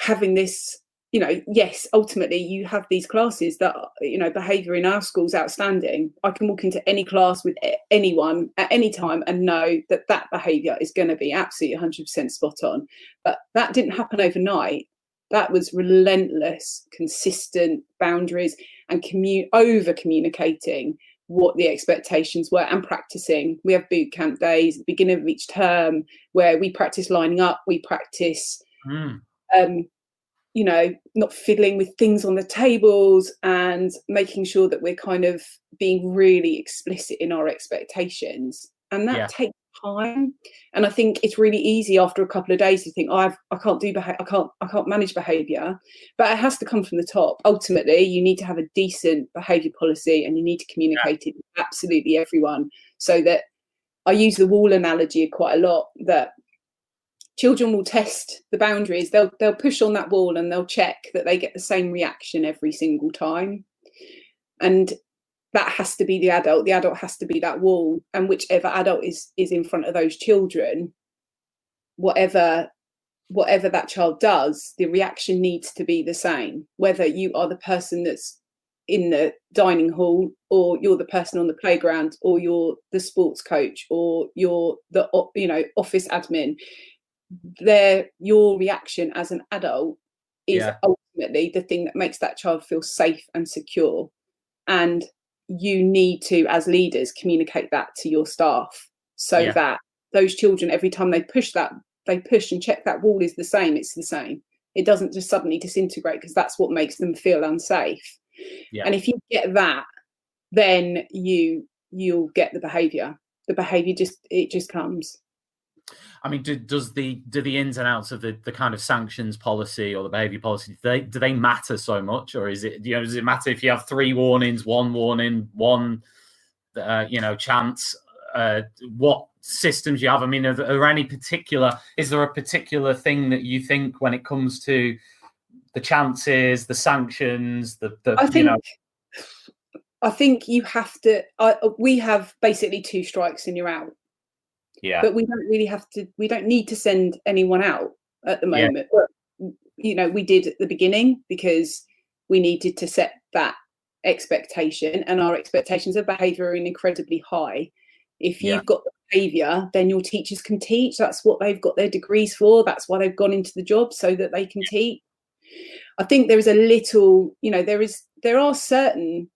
having this you know, yes, ultimately you have these classes that, you know, behavior in our schools outstanding. I can walk into any class with anyone at any time and know that that behavior is going to be absolutely 100% spot on. But that didn't happen overnight. That was relentless, consistent boundaries and commu- over communicating what the expectations were and practicing. We have boot camp days at the beginning of each term where we practice lining up, we practice. Mm. Um, you know, not fiddling with things on the tables and making sure that we're kind of being really explicit in our expectations. And that yeah. takes time. And I think it's really easy after a couple of days to think, oh, I've, I can't do behavior, I can't, I can't manage behavior. But it has to come from the top. Ultimately, you need to have a decent behavior policy and you need to communicate yeah. it to absolutely everyone so that I use the wall analogy quite a lot that children will test the boundaries. They'll they'll push on that wall and they'll check that they get the same reaction every single time. And that has to be the adult. The adult has to be that wall. And whichever adult is is in front of those children whatever whatever that child does the reaction needs to be the same. Whether you are the person that's in the dining hall or you're the person on the playground or you're the sports coach or you're the you know office admin their your reaction as an adult is yeah. ultimately the thing that makes that child feel safe and secure and you need to as leaders communicate that to your staff so yeah. that those children every time they push that they push and check that wall is the same it's the same it doesn't just suddenly disintegrate because that's what makes them feel unsafe yeah. and if you get that then you you'll get the behavior the behavior just it just comes I mean, do, does the do the ins and outs of the, the kind of sanctions policy or the behaviour policy do they do they matter so much, or is it you know does it matter if you have three warnings, one warning, one uh, you know chance? Uh, what systems you have? I mean, are, are there any particular? Is there a particular thing that you think when it comes to the chances, the sanctions, the, the I think, you know, I think you have to. Uh, we have basically two strikes and you're out. Yeah. But we don't really have to, we don't need to send anyone out at the moment. Yeah. But, you know, we did at the beginning because we needed to set that expectation and our expectations of behavior are incredibly high. If you've yeah. got the behavior, then your teachers can teach. That's what they've got their degrees for. That's why they've gone into the job so that they can yeah. teach. I think there is a little, you know, there is there are certain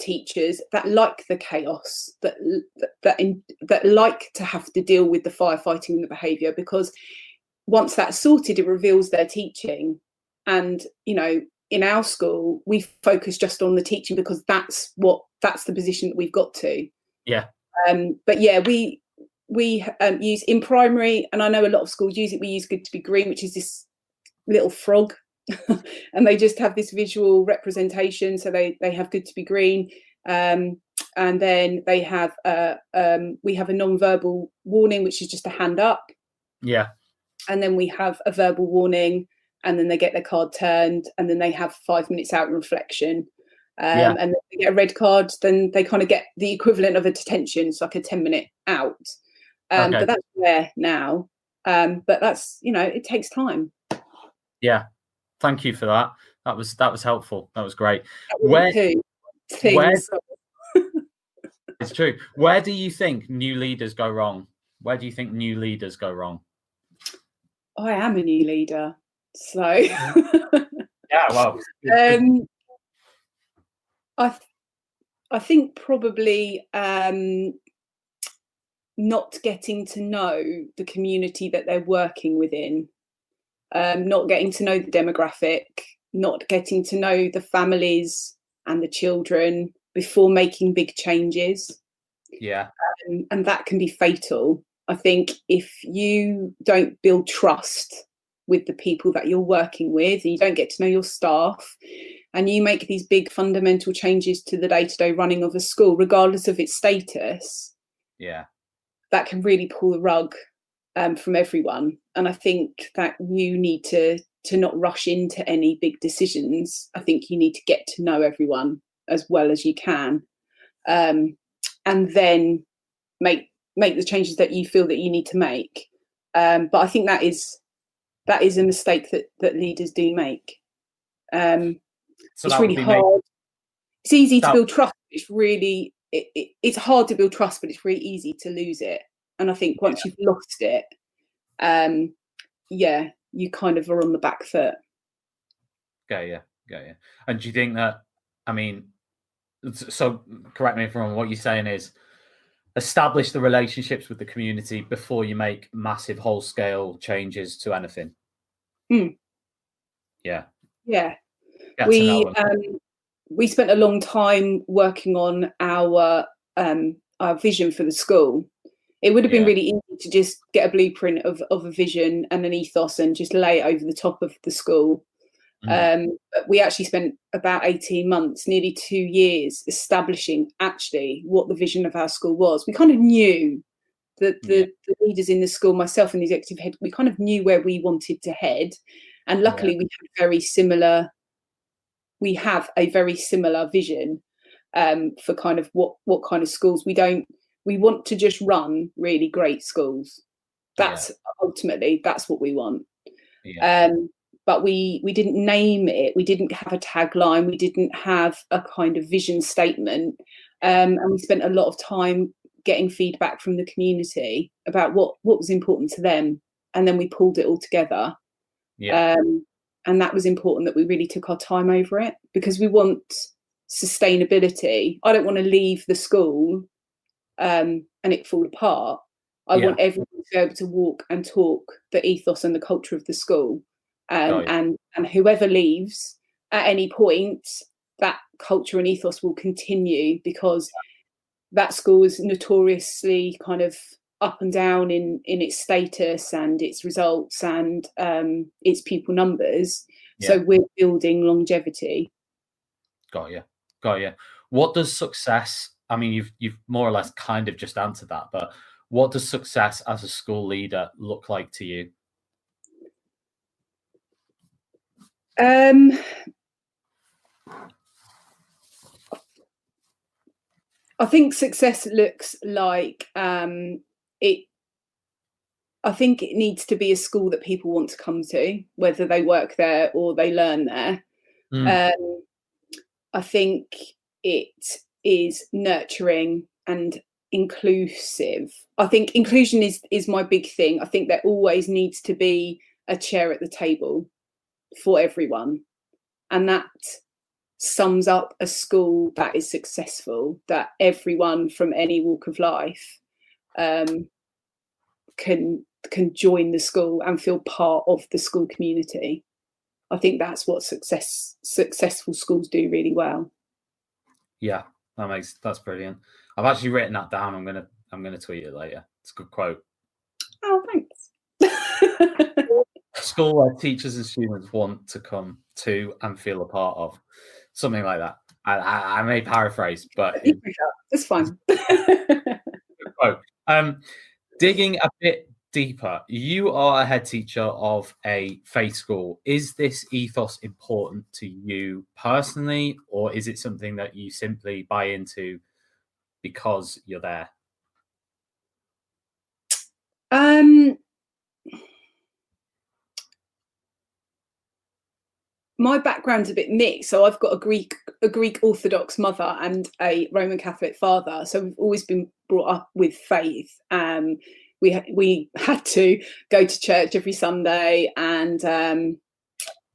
teachers that like the chaos that that in, that like to have to deal with the firefighting and the behavior because once that's sorted it reveals their teaching. And you know in our school we focus just on the teaching because that's what that's the position that we've got to. Yeah. Um but yeah we we um, use in primary and i know a lot of schools use it we use good to be green which is this little frog and they just have this visual representation. So they they have good to be green, um, and then they have uh, um, we have a non-verbal warning, which is just a hand up. Yeah, and then we have a verbal warning, and then they get their card turned, and then they have five minutes out in reflection. Um, yeah. And they get a red card, then they kind of get the equivalent of a detention. so like a 10 minute out. Um, okay. But that's rare now. Um, but that's, you know, it takes time. Yeah thank you for that. That was that was helpful. That was great. Where. Where- It's true. Where do you think new leaders go wrong? Where do you think new leaders go wrong? I am a new leader, so Yeah, well, um, I th- I think probably um, not getting to know the community that they're working within, um, not getting to know the demographic, not getting to know the families and the children before making big changes. Yeah, and, and that can be fatal. I think if you don't build trust with the people that you're working with, and you don't get to know your staff, and you make these big fundamental changes to the day to day running of a school, regardless of its status, yeah, that can really pull the rug um, from everyone. And I think that you need to to not rush into any big decisions. I think you need to get to know everyone as well as you can, um, and then make make the changes that you feel that you need to make. Um, but I think that is that is a mistake that that leaders do make. Um, so it's really hard. make- It's easy to build trust. It's really it, it, it's hard to build trust, but it's really easy to lose it. And I think once you've lost it, um, yeah, you kind of are on the back foot. Got yeah, got yeah. And do you think that? I mean, so correct me if I'm wrong. What you're saying is establish the relationships with the community before you make massive whole scale changes to anything. Hmm. Yeah, Yeah, get we um, we spent a long time working on our um, our vision for the school. It would have been Yeah. really easy to just get a blueprint of, of a vision and an ethos and just lay it over the top of the school. Mhm. Um, but we actually spent about 18 months, nearly two years, establishing actually what the vision of our school was. We kind of knew that the, the leaders in the school, myself and the executive head, we kind of knew where we wanted to head. And Yeah. luckily, we had very similar, we have a very similar vision um, for kind of what, what kind of schools we don't, we want to just run really great schools. Yeah. That's ultimately, that's what we want. Yeah, um, but we we didn't name it. We didn't have a tagline. We didn't have a kind of vision statement. Um, and we spent a lot of time getting feedback from the community about what what was important to them. And then we pulled it all together. Yeah, um, and that was important that we really took our time over it because we want sustainability. I don't want to leave the school um, and it fall apart i Yeah. want everyone to be able to walk and talk the ethos and the culture of the school um, Got you. and and whoever leaves at any point that culture and ethos will continue because that school is notoriously kind of up and down in in its status and its results and um, its pupil numbers. So we're building longevity. got you, got you. What does success? I mean, you've you've more or less kind of just answered that, but what does success as a school leader look like to you? Um, I think success looks like um, it. I think it needs to be a school that people want to come to, whether they work there or they learn there. Mm, Um, I think it is nurturing and inclusive. I think inclusion is is my big thing. I think there always needs to be a chair at the table for everyone, and that sums up a school that is successful. That everyone from any walk of life um, can can join the school and feel part of the school community. I think that's what success successful schools do really well. yeah, that makes that's brilliant. I've actually written that down. I'm gonna I'm gonna tweet it later. It's a good quote. Oh, thanks. School where teachers and students want to come to and feel a part of, something like that. I, I, I may paraphrase, but it's fine. quote. Um, digging a bit deeper, you are a head teacher of a faith school. Is this ethos important to you personally, or is it something that you simply buy into because you're there? um, my background's a bit mixed. So I've got a Greek a Greek Orthodox mother and a Roman Catholic father. So we've always been brought up with faith. Um, we we had to go to church every Sunday, and um,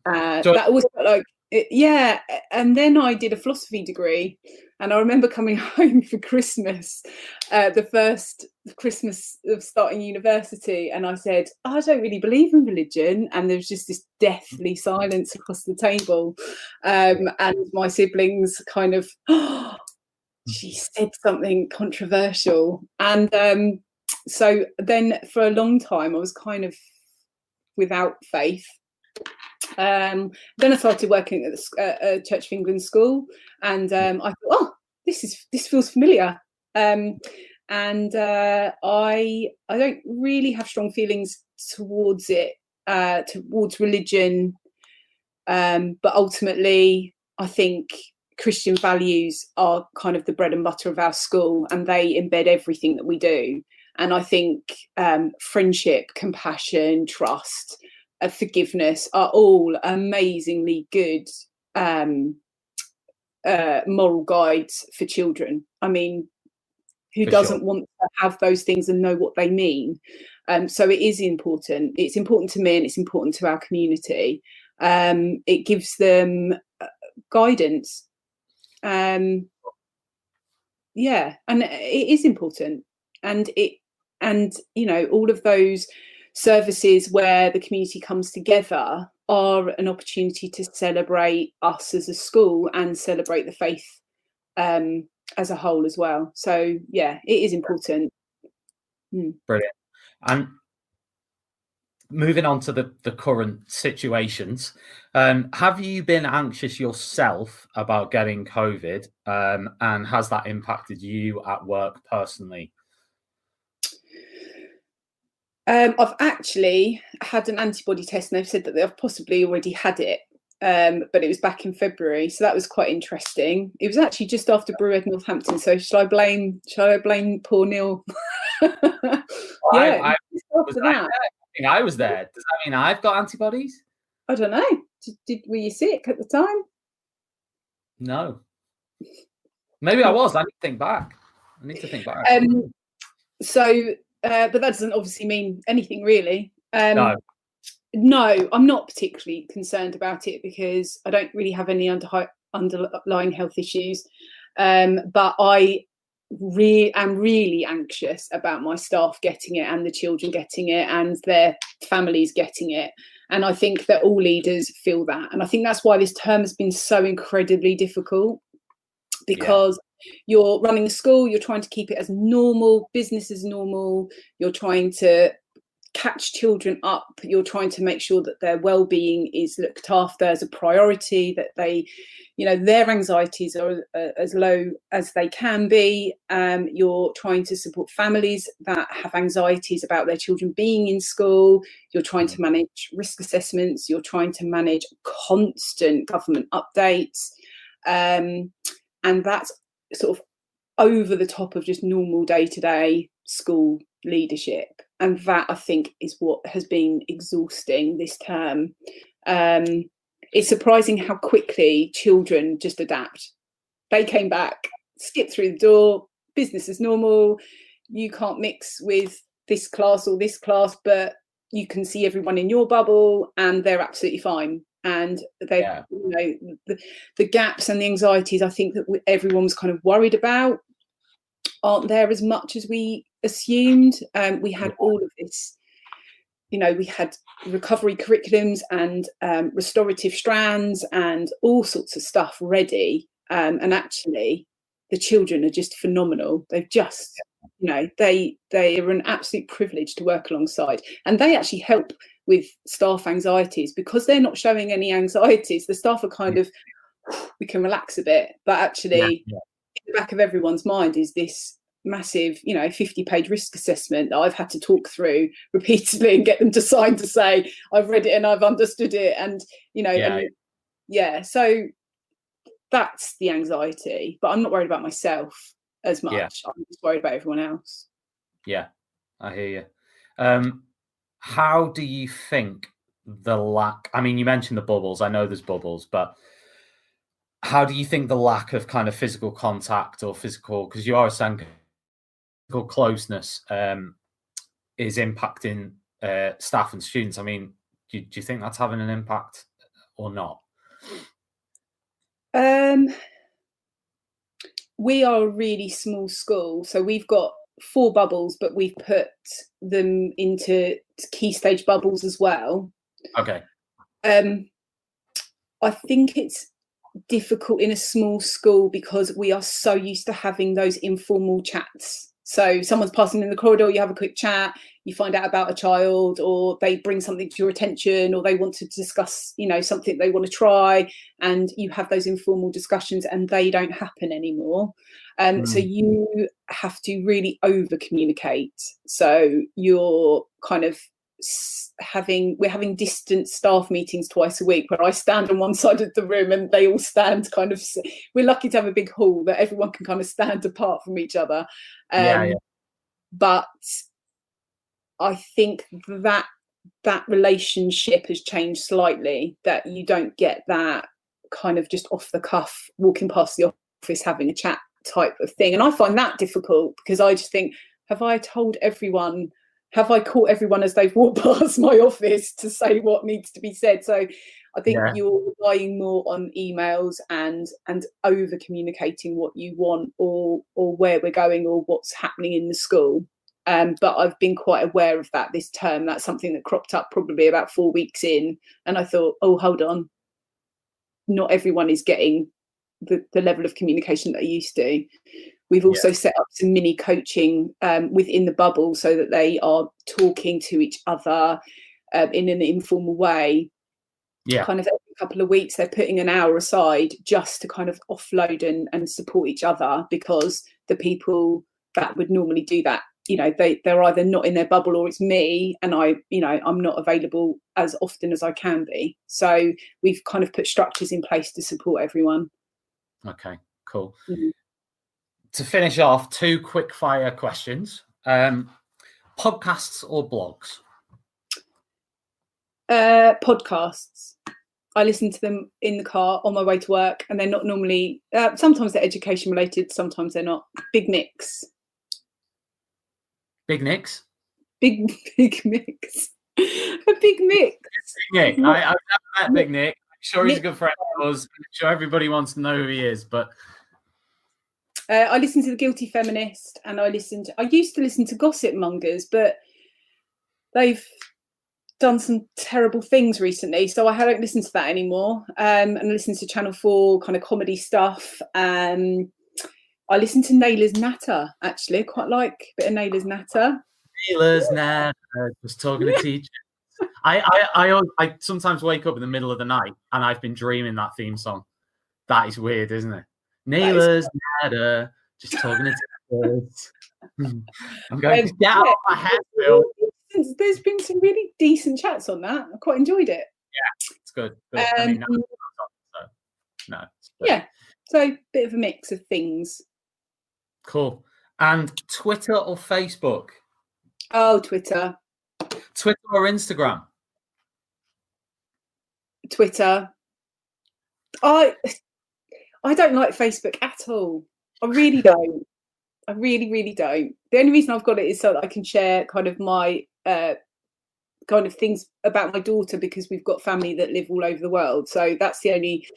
uh, so, that was like yeah. And then I did a philosophy degree, and I remember coming home for Christmas, uh, the first Christmas of starting university, and I said, I don't really believe in religion. And there was just this deathly silence across the table. Um, and my siblings kind of, oh, she said something controversial. And um, so then for a long time, I was kind of without faith. Um, then I started working at the uh, Church of England school, and um, I thought, oh, this is this feels familiar. Um, and uh, I I don't really have strong feelings towards it, uh, towards religion, um, but ultimately, I think Christian values are kind of the bread and butter of our school, and they embed everything that we do. And I think um, friendship, compassion, trust, uh, forgiveness are all amazingly good um, uh, moral guides for children. I mean, who for doesn't sure. want to have those things and know what they mean? Um, so it is important. It's important to me and it's important to our community. Um, it gives them uh, guidance. Um, yeah, and it is important. And it and you know all of those services where the community comes together are an opportunity to celebrate us as a school and celebrate the faith um, as a whole as well. So yeah, it is important. Mm. Brilliant. And moving on to the, the current situations, um, have you been anxious yourself about getting COVID? Um, and has that impacted you at work personally? Um, I've actually had an antibody test, and they've said that they've possibly already had it, um, but it was back in February, so that was quite interesting. It was actually just after BrewEd Northampton, so should I blame? Should I blame poor Neil? yeah, I, I, was I, I was there. Does that mean I've got antibodies? I don't know. Did, did were you sick at the time? No. Maybe I was. I need to think back. I need to think back. Um, so uh, but that doesn't obviously mean anything really. Um, no. No, I'm not particularly concerned about it because I don't really have any under, underlying health issues. Um, but I re- am really anxious about my staff getting it and the children getting it and their families getting it. And I think that all leaders feel that. And I think that's why this term has been so incredibly difficult because you're running a school you're trying to keep it as normal business as normal you're trying to catch children up you're trying to make sure that their well-being is looked after as a priority that they you know their anxieties are uh, as low as they can be. Um, you're trying to support families that have anxieties about their children being in school. You're trying to manage risk assessments. You're trying to manage constant government updates. Um, and that's sort of over the top of just normal day to day school leadership. And that I think is what has been exhausting this term. Um, it's surprising how quickly children just adapt. They came back, skipped through the door, business as normal. You can't mix with this class or this class, but you can see everyone in your bubble and they're absolutely fine and they yeah. you know the, the, gaps and the anxieties i think that everyone was kind of worried about aren't there as much as we assumed. Um, we had all of this you know we had recovery curriculums and um, restorative strands and all sorts of stuff ready. Um, and actually the children are just phenomenal. They've just you know they they are an absolute privilege to work alongside. And they actually help with staff anxieties because they're not showing any anxieties the staff are kind of we can relax a bit but actually yeah, yeah. in the back of everyone's mind is this massive you know 50 page risk assessment that i've had to talk through repeatedly and get them to sign to say i've read it and i've understood it and you know yeah, and, yeah so that's the anxiety but i'm not worried about myself as much i'm just worried about everyone else. Yeah i hear you um how do you think the lack? I mean, you mentioned the bubbles. I know there's bubbles, but how do you think the lack of kind of physical contact or physical, because you are saying physical closeness, um, is impacting uh, staff and students? I mean, do, do you think that's having an impact or not? Um, we are a really small school, so we've got four bubbles, but we've put them into key stage bubbles as well. Okay. Um, I think it's difficult in a small school because we are so used to having those informal chats. So someone's passing in the corridor, you have a quick chat, you find out about a child, or they bring something to your attention, or they want to discuss, you know, something they want to try, and you have those informal discussions, and they don't happen anymore. Um, mm. So you have to really over communicate. So you're kind of having we're having distant staff meetings twice a week where I stand on one side of the room and they all stand kind of we're lucky to have a big hall that everyone can kind of stand apart from each other um, yeah, yeah. but I think that that relationship has changed slightly that you don't get that kind of just off the cuff walking past the office having a chat type of thing and I find that difficult because I just think have I told everyone have I caught everyone as they've walked past my office to say what needs to be said? So I think yeah. you're relying more on emails and and over communicating what you want or or where we're going or what's happening in the school. Um, but I've been quite aware of that this term. That's something that cropped up probably about four weeks in, and I thought, oh, hold on, not everyone is getting the, the level of communication that they used to. We've also yeah. set up some mini coaching um, within the bubble so that they are talking to each other um, in an informal way. Yeah. Kind of every couple of weeks, they're putting an hour aside just to kind of offload and, and support each other because the people that would normally do that, you know, they, they're either not in their bubble or it's me and I, you know, I'm not available as often as I can be. So we've kind of put structures in place to support everyone. Okay, cool. Mm-hmm to finish off, two quick fire questions. Um, podcasts or blogs? Uh, podcasts. I listen to them in the car on my way to work, and they're not normally. Uh, sometimes they're education related, sometimes they're not. Big mix. Big mix. Big big mix. a big mix. Nick. I, never met Big Nick. I'm sure he's Nick. a good friend of us. I'm sure everybody wants to know who he is, but uh, I listen to the Guilty Feminist, and I listened. I used to listen to Gossip Mongers, but they've done some terrible things recently, so I don't listen to that anymore. Um, and I listen to Channel Four kind of comedy stuff. Um, I listen to Naylor's Natter actually. I quite like a bit of Naylor's Natter. Naylor's Natter. Just talking to teachers. I, I, I, I sometimes wake up in the middle of the night and I've been dreaming that theme song. That is weird, isn't it? Naylor's Natter. Just talking to teachers. I'm going um, to of my head, Phil. There's been some really decent chats on that. I quite enjoyed it. Yeah, it's good. But, um, I mean, no, so, no yeah, so bit of a mix of things. Cool. And Twitter or Facebook? Oh, Twitter. Twitter or Instagram? Twitter. I I don't like Facebook at all. I really don't. I really, really don't. The only reason I've got it is so that I can share kind of my uh, kind of things about my daughter because we've got family that live all over the world. So that's the only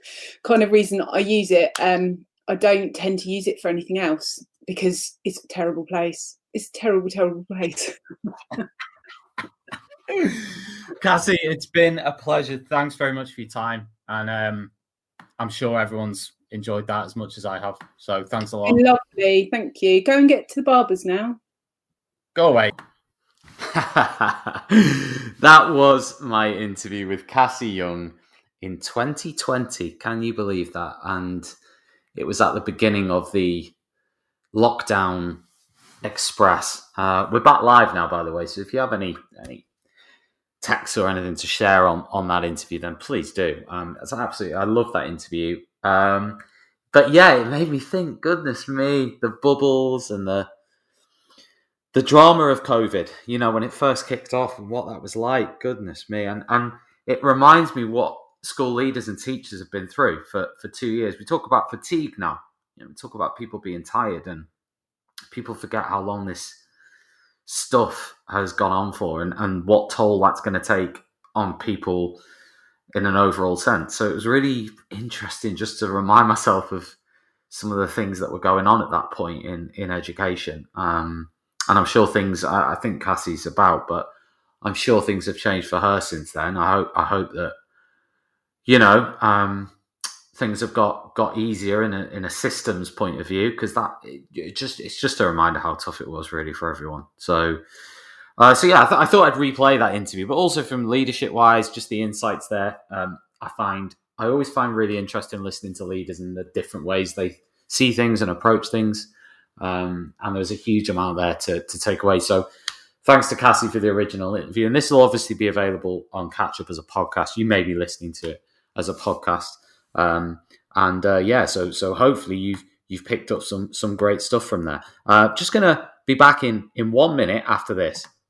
kind of reason I use it. Um, I don't tend to use it for anything else because it's a terrible place. It's a terrible, terrible place. Cassie, it's been a pleasure. Thanks very much for your time. And um, I'm sure everyone's enjoyed that as much as I have. So thanks a lot. Lovely, thank you. Go and get to the barbers now. Go away. that was my interview with Cassie Young in 2020. Can you believe that? And it was at the beginning of the lockdown express. Uh, we're back live now, by the way. So if you have any any texts or anything to share on on that interview, then please do. Um, it's absolutely, I love that interview. Um, but yeah, it made me think. Goodness me, the bubbles and the the drama of COVID. You know, when it first kicked off and what that was like. Goodness me, and and it reminds me what school leaders and teachers have been through for, for two years. We talk about fatigue now. You know, we talk about people being tired and people forget how long this stuff has gone on for and, and what toll that's going to take on people in an overall sense. So it was really interesting just to remind myself of some of the things that were going on at that point in in education. Um, and I'm sure things I, I, think Cassie's about, but I'm sure things have changed for her since then. I hope I hope that you know um, things have got got easier in a in a systems point of view because that it, it, just it's just a reminder how tough it was really for everyone. So. Uh, so yeah, I, th- I, thought I'd replay that interview, but also from leadership wise, just the insights there. Um, I find I always find really interesting listening to leaders and the different ways they see things and approach things. Um, and there's a huge amount there to, to take away. So thanks to Cassie for the original interview. And this will obviously be available on Catch Up as a podcast. You may be listening to it as a podcast. Um, and uh, yeah, so so hopefully you've you've picked up some some great stuff from there. Uh, just gonna be back in in one minute after this.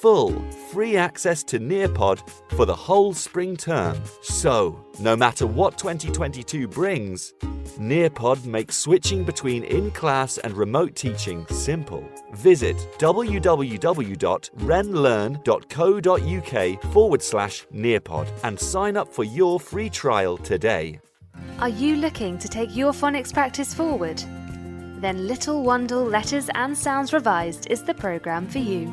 full free access to Nearpod for the whole spring term. So, no matter what 2022 brings, Nearpod makes switching between in class and remote teaching simple. Visit www.renlearn.co.uk forward slash Nearpod and sign up for your free trial today. Are you looking to take your phonics practice forward? Then Little Wandle Letters and Sounds Revised is the programme for you.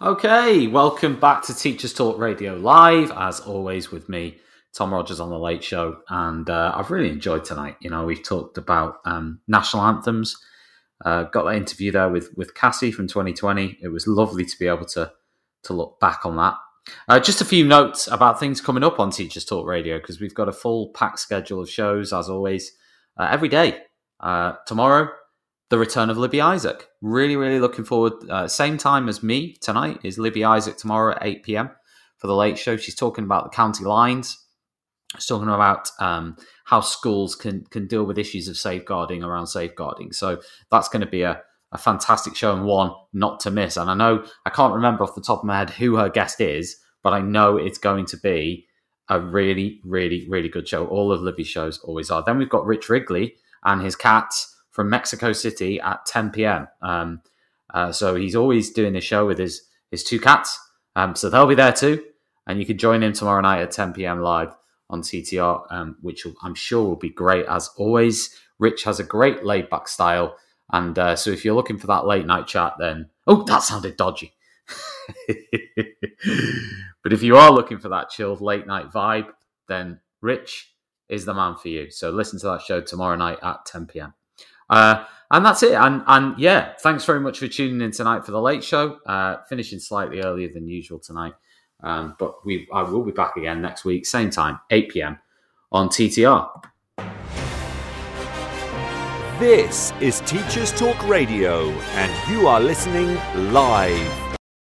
Okay, welcome back to Teachers Talk Radio Live, as always, with me, Tom Rogers on the Late Show. And uh, I've really enjoyed tonight. You know, we've talked about um, national anthems, uh, got that interview there with, with Cassie from 2020. It was lovely to be able to, to look back on that. Uh, just a few notes about things coming up on Teachers Talk Radio, because we've got a full packed schedule of shows, as always, uh, every day. Uh, tomorrow, the return of Libby Isaac. Really, really looking forward. Uh, same time as me tonight is Libby Isaac tomorrow at 8 p.m. for the late show. She's talking about the county lines. She's talking about um, how schools can can deal with issues of safeguarding around safeguarding. So that's going to be a, a fantastic show and one not to miss. And I know I can't remember off the top of my head who her guest is, but I know it's going to be a really, really, really good show. All of Libby's shows always are. Then we've got Rich Wrigley and his cats from Mexico City at 10 p.m. Um, uh, so he's always doing the show with his his two cats. Um, so they'll be there too, and you can join him tomorrow night at 10 p.m. live on TTR, um, which I'm sure will be great as always. Rich has a great laid back style, and uh, so if you're looking for that late night chat, then oh, that sounded dodgy. but if you are looking for that chilled late night vibe, then Rich is the man for you. So listen to that show tomorrow night at 10 p.m. Uh, and that's it. And and yeah, thanks very much for tuning in tonight for the late show. Uh, finishing slightly earlier than usual tonight, um, but we I will be back again next week, same time, 8 p.m. on TTR. This is Teachers Talk Radio, and you are listening live.